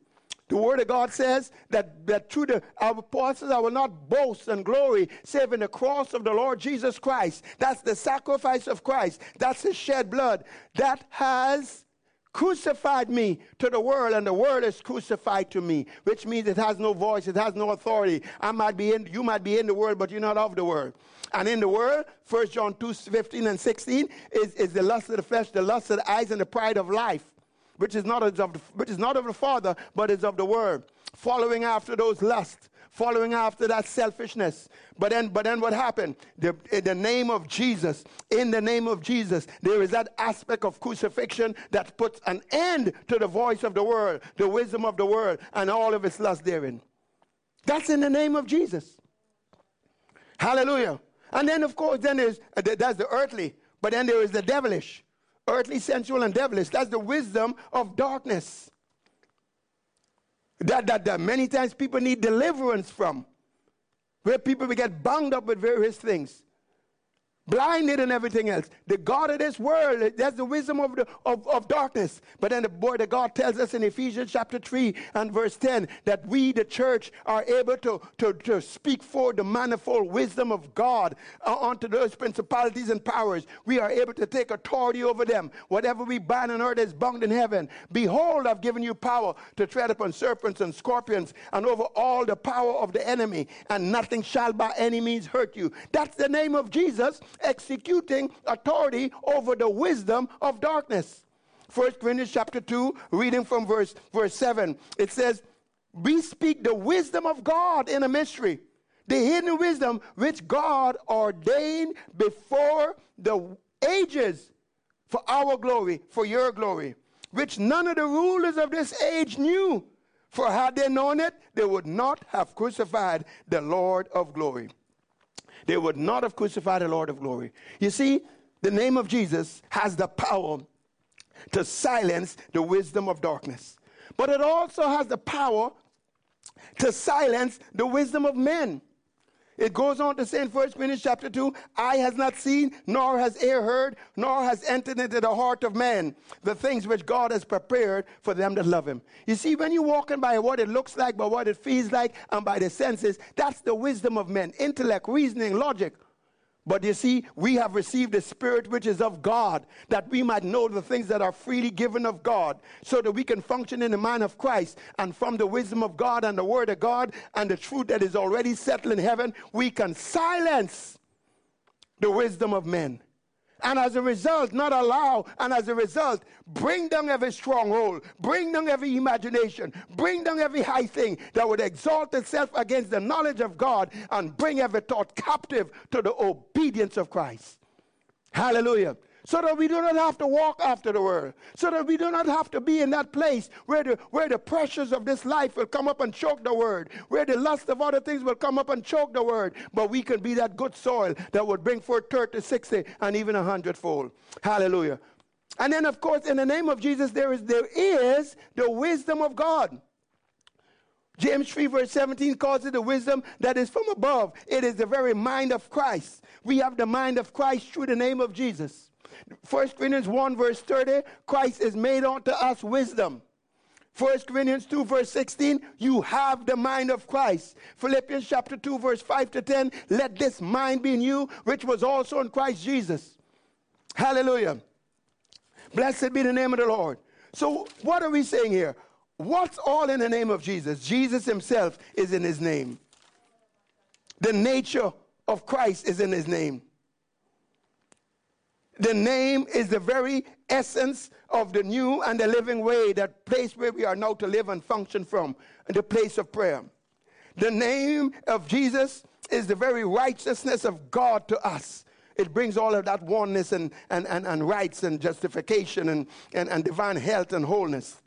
the word of God says that, that through the our apostles I will not boast and glory save in the cross of the Lord Jesus Christ. That's the sacrifice of Christ. That's his shed blood. That has crucified me to the world and the world is crucified to me which means it has no voice it has no authority i might be in you might be in the world but you're not of the world and in the world 1 john 2 15 and 16 is, is the lust of the flesh the lust of the eyes and the pride of life which is not of the, which is not of the Father, but is of the world. Following after those lusts, following after that selfishness. But then, but then what happened? The, in the name of Jesus, in the name of Jesus, there is that aspect of crucifixion that puts an end to the voice of the world, the wisdom of the world, and all of its lust therein. That's in the name of Jesus. Hallelujah. And then, of course, then there's uh, that's the earthly, but then there is the devilish earthly, sensual, and devilish. That's the wisdom of darkness. That, that, that many times people need deliverance from, where people get bound up with various things blinded and everything else. The God of this world, that's the wisdom of, the, of, of darkness. But then the word of God tells us in Ephesians chapter 3 and verse 10 that we, the church, are able to, to, to speak for the manifold wisdom of God uh, onto those principalities and powers. We are able to take authority over them. Whatever we bind on earth is bound in heaven. Behold, I've given you power to tread upon serpents and scorpions and over all the power of the enemy, and nothing shall by any means hurt you. That's the name of Jesus executing authority over the wisdom of darkness. First Corinthians chapter 2, reading from verse, verse 7, it says, We speak the wisdom of God in a mystery, the hidden wisdom which God ordained before the ages for our glory, for your glory, which none of the rulers of this age knew. For had they known it, they would not have crucified the Lord of glory they would not have crucified the Lord of glory. You see, the name of Jesus has the power to silence the wisdom of darkness, but it also has the power to silence the wisdom of men. It goes on to say in 1 Corinthians chapter 2, eye has not seen, nor has ear heard, nor has entered into the heart of man the things which God has prepared for them that love him. You see, when you're walking by what it looks like, by what it feels like, and by the senses, that's the wisdom of men. Intellect, reasoning, logic. But you see, we have received the Spirit which is of God, that we might know the things that are freely given of God, so that we can function in the mind of Christ. And from the wisdom of God and the Word of God and the truth that is already settled in heaven, we can silence the wisdom of men and as a result, not allow, and as a result, bring down every stronghold, bring down every imagination, bring down every high thing that would exalt itself against the knowledge of God, and bring every thought captive to the obedience of Christ. Hallelujah so that we do not have to walk after the world, so that we do not have to be in that place where the, where the pressures of this life will come up and choke the word, where the lust of other things will come up and choke the word, but we can be that good soil that would bring forth 30, 60, and even a hundredfold. Hallelujah. And then, of course, in the name of Jesus, there is, there is the wisdom of God. James 3, verse 17 calls it the wisdom that is from above. It is the very mind of Christ. We have the mind of Christ through the name of Jesus. 1 Corinthians 1, verse 30, Christ is made unto us wisdom. 1 Corinthians 2, verse 16, you have the mind of Christ. Philippians chapter 2, verse 5 to 10, let this mind be in you, which was also in Christ Jesus. Hallelujah. Blessed be the name of the Lord. So, what are we saying here? What's all in the name of Jesus? Jesus himself is in his name. The nature of Christ is in his name. The name is the very essence of the new and the living way, that place where we are now to live and function from, the place of prayer. The name of Jesus is the very righteousness of God to us. It brings all of that oneness and, and, and, and rights and justification and, and, and divine health and wholeness.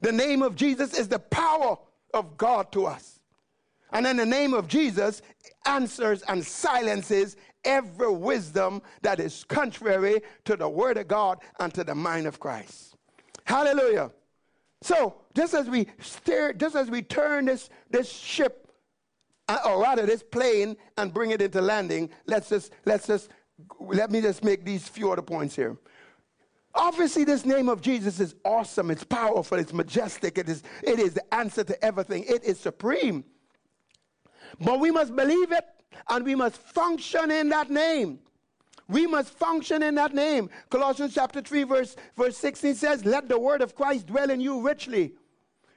The name of Jesus is the power of God to us. And then the name of Jesus answers and silences every wisdom that is contrary to the word of God and to the mind of Christ. Hallelujah. So just as we steer, just as we turn this, this ship, uh, or rather this plane, and bring it into landing, let's just let's just let me just make these few other points here. Obviously, this name of Jesus is awesome, it's powerful, it's majestic, it is, it is the answer to everything, it is supreme. But we must believe it and we must function in that name. We must function in that name. Colossians chapter 3, verse, verse 16 says, Let the word of Christ dwell in you richly,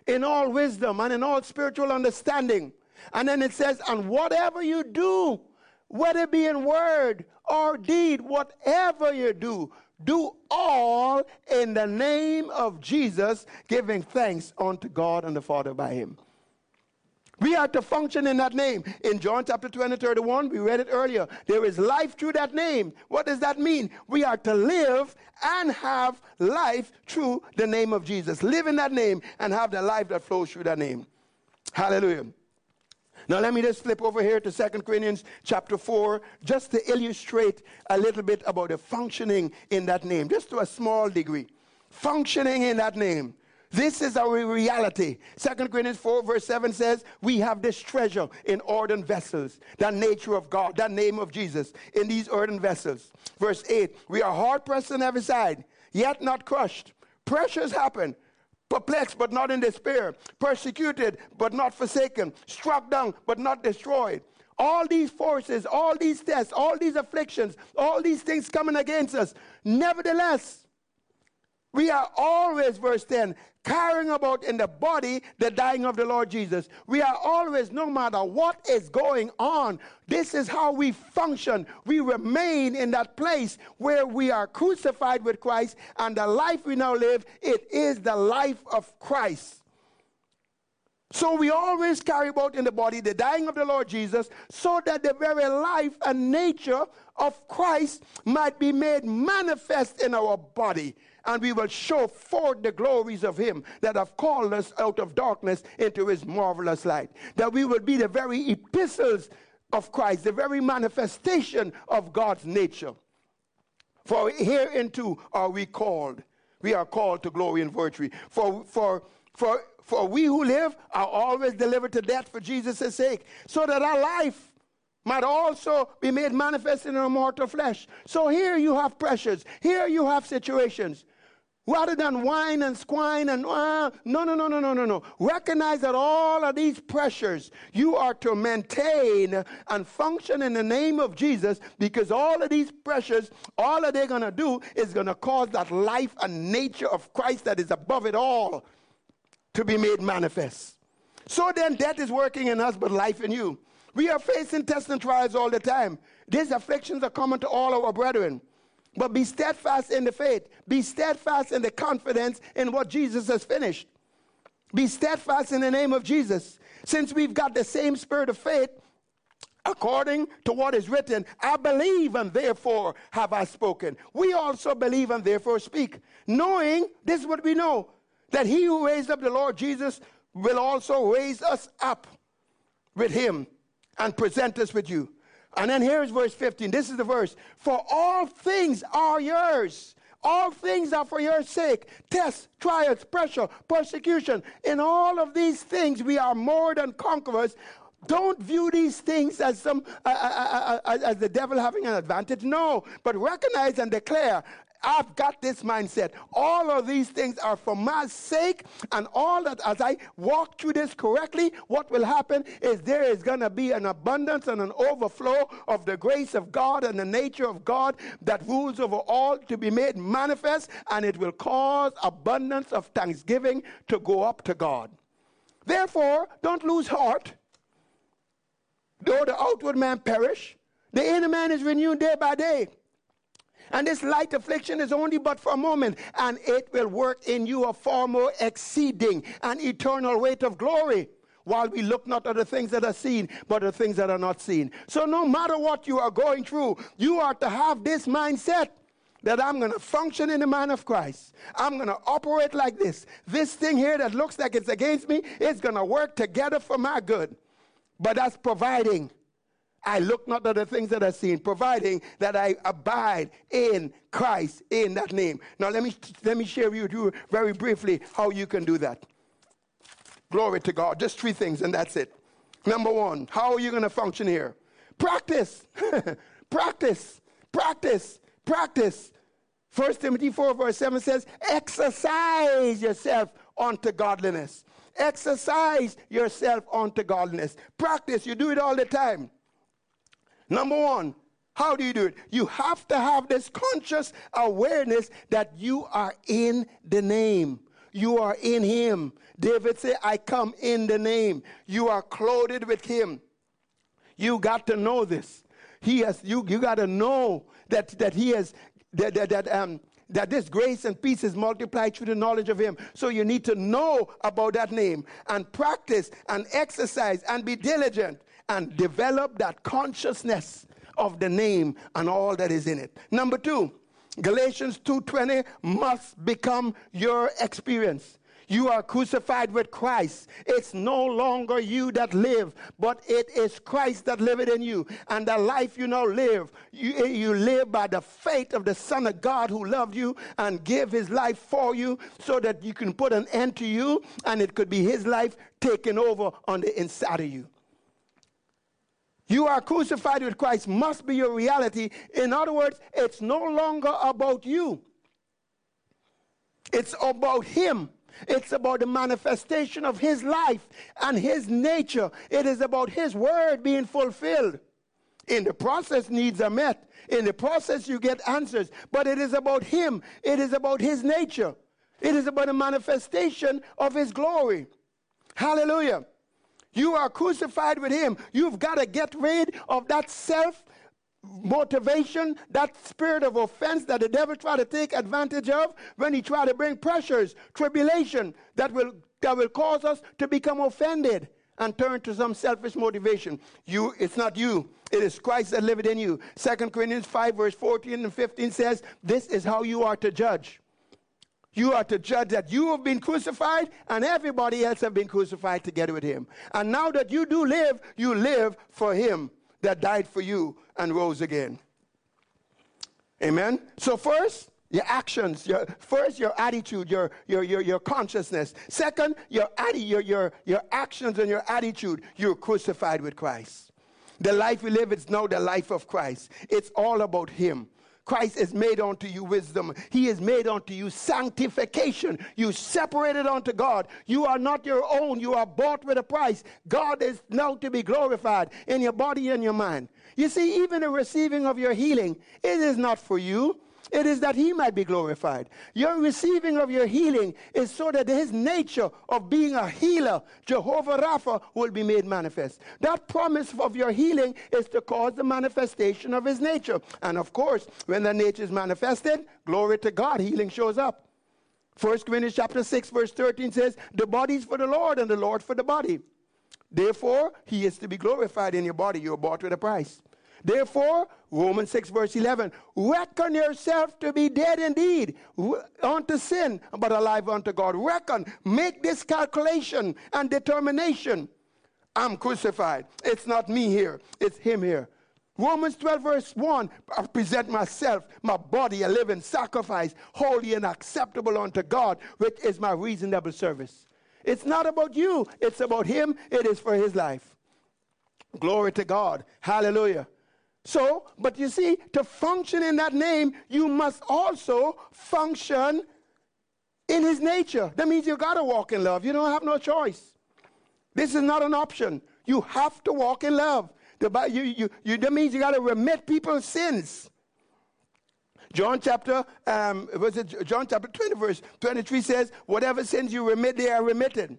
in all wisdom and in all spiritual understanding. And then it says, And whatever you do, whether it be in word or deed, whatever you do, do all in the name of Jesus, giving thanks unto God and the Father by him. We are to function in that name. In John chapter 20, 31, we read it earlier. There is life through that name. What does that mean? We are to live and have life through the name of Jesus. Live in that name and have the life that flows through that name. Hallelujah. Now let me just flip over here to 2 Corinthians chapter 4, just to illustrate a little bit about the functioning in that name, just to a small degree. Functioning in that name. This is our reality. Second Corinthians 4, verse 7 says, We have this treasure in earthen vessels, that nature of God, that name of Jesus, in these earthen vessels. Verse 8, We are hard pressed on every side, yet not crushed. Pressures happen, perplexed but not in despair, persecuted but not forsaken, struck down but not destroyed. All these forces, all these tests, all these afflictions, all these things coming against us. Nevertheless, we are always, verse 10, carrying about in the body the dying of the Lord Jesus. We are always, no matter what is going on, this is how we function. We remain in that place where we are crucified with Christ, and the life we now live, it is the life of Christ. So we always carry about in the body the dying of the Lord Jesus, so that the very life and nature of Christ might be made manifest in our body and we will show forth the glories of him that have called us out of darkness into his marvelous light. That we will be the very epistles of Christ, the very manifestation of God's nature. For hereunto are we called. We are called to glory and virtue. For, for, for, for we who live are always delivered to death for Jesus' sake, so that our life might also be made manifest in our mortal flesh. So here you have pressures. Here you have situations. Rather than whine and squine and uh, no, no, no, no, no, no, no. Recognize that all of these pressures you are to maintain and function in the name of Jesus because all of these pressures, all that they're going to do is going to cause that life and nature of Christ that is above it all to be made manifest. So then, death is working in us, but life in you. We are facing tests and trials all the time. These afflictions are common to all of our brethren. But be steadfast in the faith. Be steadfast in the confidence in what Jesus has finished. Be steadfast in the name of Jesus. Since we've got the same spirit of faith, according to what is written, I believe and therefore have I spoken. We also believe and therefore speak, knowing this is what we know that he who raised up the Lord Jesus will also raise us up with him and present us with you. And then here's verse 15. This is the verse. For all things are yours. All things are for your sake. Tests, trials, pressure, persecution. In all of these things, we are more than conquerors. Don't view these things as some uh, uh, uh, as the devil having an advantage. No, but recognize and declare I've got this mindset. All of these things are for my sake, and all that as I walk through this correctly, what will happen is there is going to be an abundance and an overflow of the grace of God and the nature of God that rules over all to be made manifest, and it will cause abundance of thanksgiving to go up to God. Therefore, don't lose heart. Though the outward man perish, the inner man is renewed day by day. And this light affliction is only but for a moment, and it will work in you a far more exceeding and eternal weight of glory. While we look not at the things that are seen, but the things that are not seen. So, no matter what you are going through, you are to have this mindset that I'm going to function in the mind of Christ. I'm going to operate like this. This thing here that looks like it's against me is going to work together for my good. But that's providing I look not at the things that are seen, providing that I abide in Christ in that name. Now let me let me share with you very briefly how you can do that. Glory to God. Just three things, and that's it. Number one, how are you going to function here? Practice. practice. Practice. Practice. 1 Timothy 4, verse 7 says, exercise yourself unto godliness. Exercise yourself unto godliness. Practice. You do it all the time. Number one, how do you do it? You have to have this conscious awareness that you are in the name. You are in Him. David said, I come in the name. You are clothed with Him. You got to know this. He has, you, you got to know that, that He has, that, that, that, um, that this grace and peace is multiplied through the knowledge of Him. So you need to know about that name and practice and exercise and be diligent and develop that consciousness of the name and all that is in it. Number two, Galatians 2:20 must become your experience. You are crucified with Christ. It's no longer you that live, but it is Christ that liveth in you. And the life you now live, you, you live by the faith of the Son of God who loved you and gave his life for you so that you can put an end to you and it could be his life taken over on the inside of you. You are crucified with Christ must be your reality. In other words, it's no longer about you, it's about Him. It's about the manifestation of His life and His nature. It is about His word being fulfilled. In the process, needs are met. In the process, you get answers. But it is about Him, it is about His nature, it is about the manifestation of His glory. Hallelujah. You are crucified with him. You've got to get rid of that self motivation, that spirit of offense that the devil try to take advantage of when he try to bring pressures, tribulation that will that will cause us to become offended and turn to some selfish motivation. You, it's not you. It is Christ that liveth in you. Second Corinthians 5, verse 14 and 15 says, This is how you are to judge. You are to judge that you have been crucified and everybody else have been crucified together with him. And now that you do live, you live for him that died for you and rose again. Amen. So first, your actions. Your, first, your attitude, your, your, your, your consciousness. Second, your, atti- your, your, your actions and your attitude. You're crucified with Christ. The life we live is now the life of Christ. It's all about Him. Christ is made unto you wisdom. He is made unto you sanctification. You separated unto God. You are not your own. You are bought with a price. God is now to be glorified in your body and your mind. You see, even the receiving of your healing, it is not for you. It is that he might be glorified. Your receiving of your healing is so that his nature of being a healer, Jehovah Rapha, will be made manifest. That promise of your healing is to cause the manifestation of his nature. And of course, when the nature is manifested, glory to God, healing shows up. 1 Corinthians chapter 6, verse 13 says, The body is for the Lord and the Lord for the body. Therefore, he is to be glorified in your body. You are bought with a price. Therefore, Romans 6, verse 11, reckon yourself to be dead indeed unto sin, but alive unto God. Reckon, make this calculation and determination. I'm crucified. It's not me here, it's Him here. Romans 12, verse 1 I present myself, my body, a living sacrifice, holy and acceptable unto God, which is my reasonable service. It's not about you, it's about Him, it is for His life. Glory to God. Hallelujah. So, but you see, to function in that name, you must also function in his nature. That means you got to walk in love. You don't have no choice. This is not an option. You have to walk in love. The, you, you, you, that means you got to remit people's sins. John chapter, um, was it John chapter 20, verse 23 says, whatever sins you remit, they are remitted.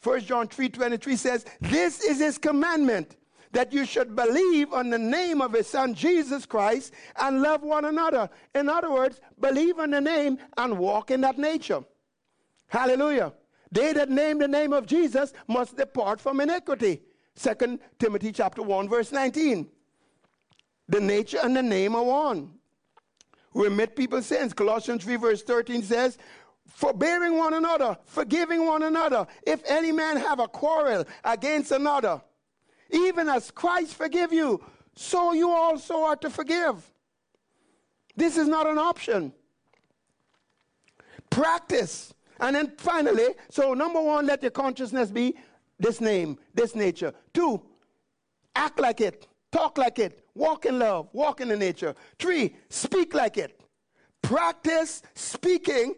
First John 3, 23 says, this is his commandment, that you should believe on the name of his son Jesus Christ and love one another. In other words, believe on the name and walk in that nature. Hallelujah. They that name the name of Jesus must depart from iniquity. Second Timothy chapter 1 verse 19. The nature and the name are one. Remit people's sins. Colossians 3 verse 13 says, forbearing one another, forgiving one another. If any man have a quarrel against another, even as Christ forgive you, so you also are to forgive. This is not an option. Practice. And then finally, so number one, let your consciousness be this name, this nature. Two, act like it, talk like it, walk in love, walk in the nature. Three, speak like it. Practice speaking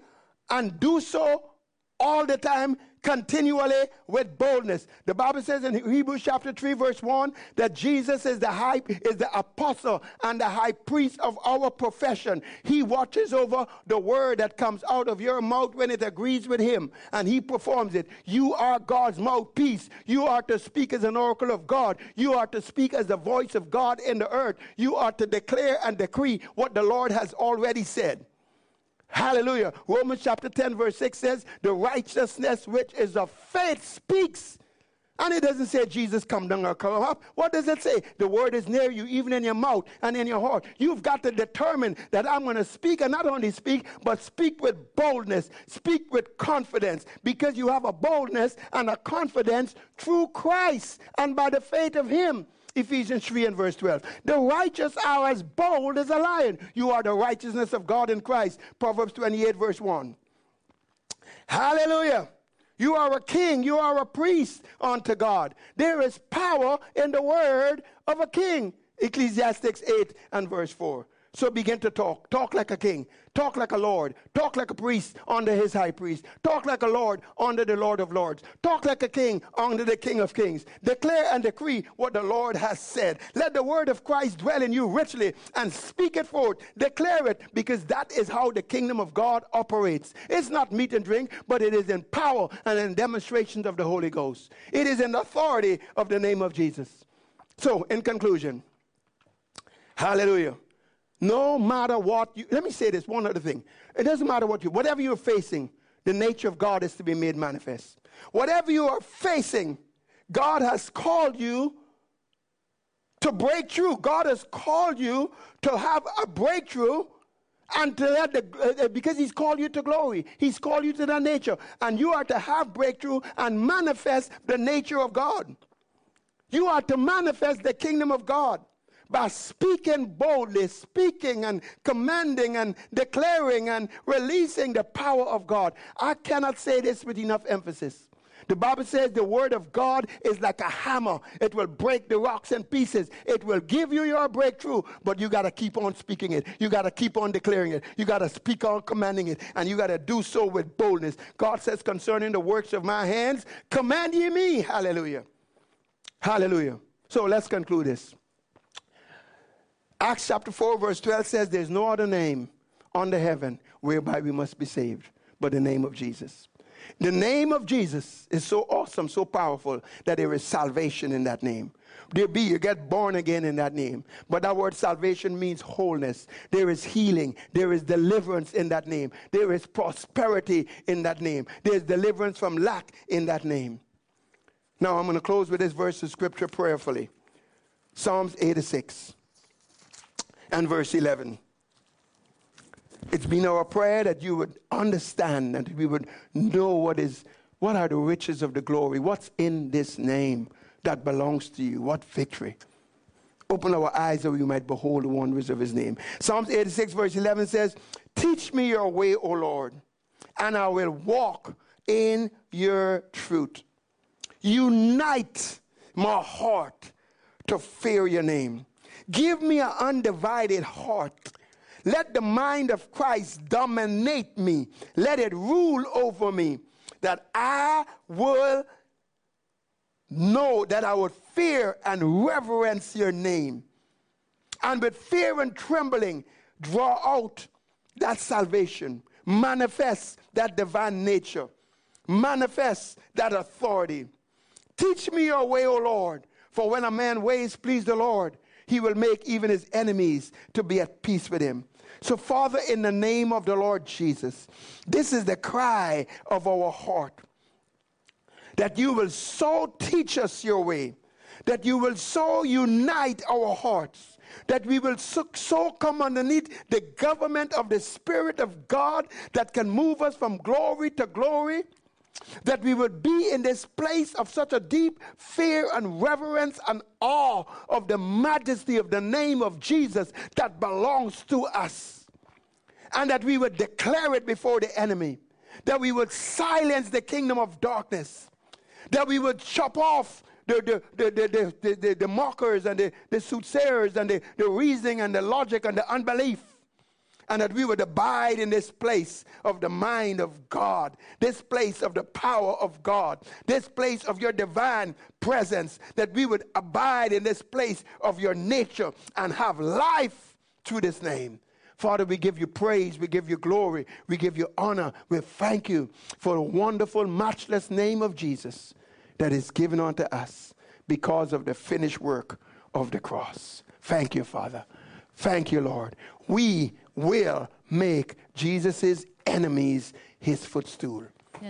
and do so all the time continually with boldness. The Bible says in Hebrews chapter 3 verse 1 that Jesus is the high is the apostle and the high priest of our profession. He watches over the word that comes out of your mouth when it agrees with him and he performs it. You are God's mouthpiece. You are to speak as an oracle of God. You are to speak as the voice of God in the earth. You are to declare and decree what the Lord has already said. Hallelujah. Romans chapter 10, verse 6 says, The righteousness which is of faith speaks. And it doesn't say Jesus come down or come up. What does it say? The word is near you, even in your mouth and in your heart. You've got to determine that I'm going to speak, and not only speak, but speak with boldness, speak with confidence, because you have a boldness and a confidence through Christ and by the faith of Him. Ephesians 3 and verse 12. The righteous are as bold as a lion. You are the righteousness of God in Christ. Proverbs 28 verse 1. Hallelujah. You are a king. You are a priest unto God. There is power in the word of a king. Ecclesiastes 8 and verse 4. So begin to talk. Talk like a king. Talk like a lord. Talk like a priest under his high priest. Talk like a lord under the Lord of lords. Talk like a king under the King of kings. Declare and decree what the Lord has said. Let the word of Christ dwell in you richly and speak it forth. Declare it because that is how the kingdom of God operates. It's not meat and drink, but it is in power and in demonstrations of the Holy Ghost. It is in authority of the name of Jesus. So, in conclusion, hallelujah. No matter what you, let me say this one other thing. It doesn't matter what you, whatever you're facing, the nature of God is to be made manifest. Whatever you are facing, God has called you to break through. God has called you to have a breakthrough and to let the, uh, uh because he's called you to glory. He's called you to that nature. And you are to have breakthrough and manifest the nature of God. You are to manifest the kingdom of God by speaking boldly, speaking and commanding and declaring and releasing the power of God. I cannot say this with enough emphasis. The Bible says the word of God is like a hammer. It will break the rocks in pieces. It will give you your breakthrough, but you got to keep on speaking it. You got to keep on declaring it. You got to speak on commanding it, and you got to do so with boldness. God says concerning the works of my hands, command ye me. Hallelujah. Hallelujah. So let's conclude this. Acts chapter 4, verse 12 says, There's no other name under heaven whereby we must be saved but the name of Jesus. The name of Jesus is so awesome, so powerful that there is salvation in that name. There be, you get born again in that name. But that word salvation means wholeness. There is healing. There is deliverance in that name. There is prosperity in that name. There is deliverance from lack in that name. Now I'm going to close with this verse of scripture prayerfully. Psalms 86 and verse 11. It's been our prayer that you would understand and we would know what is what are the riches of the glory, what's in this name that belongs to you, what victory. Open our eyes that we might behold the wonders of his name. Psalms 86, verse 11 says, Teach me your way, O Lord, and I will walk in your truth. Unite my heart to fear your name. Give me an undivided heart let the mind of Christ dominate me. Let it rule over me. That I will know that I would fear and reverence your name. And with fear and trembling, draw out that salvation, manifest that divine nature, manifest that authority. Teach me your way, O Lord, for when a man ways please the Lord, he will make even his enemies to be at peace with him. So, Father, in the name of the Lord Jesus, this is the cry of our heart that you will so teach us your way, that you will so unite our hearts, that we will so, so, come underneath the government of the Spirit of God that can move us from glory to glory, that we would be in this place of such a deep fear and reverence and awe of the majesty of the name of Jesus that belongs to us. And that we would declare it before the enemy, that we would silence the kingdom of darkness, that we would chop off the, the, the, the, the, the, mockers and the, the soothsayers and the, the reasoning and the logic and the unbelief and that we would abide in this place of the mind of God, this place of the power of God, this place of your divine presence, that we would abide in this place of your nature and have life through this name. Father, we give you praise, we give you glory, we give you honor. We thank you for the wonderful, matchless name of Jesus that is given unto us because of the finished work of the cross. Thank you, Father. Thank you, Lord. We will make Jesus' enemies his footstool.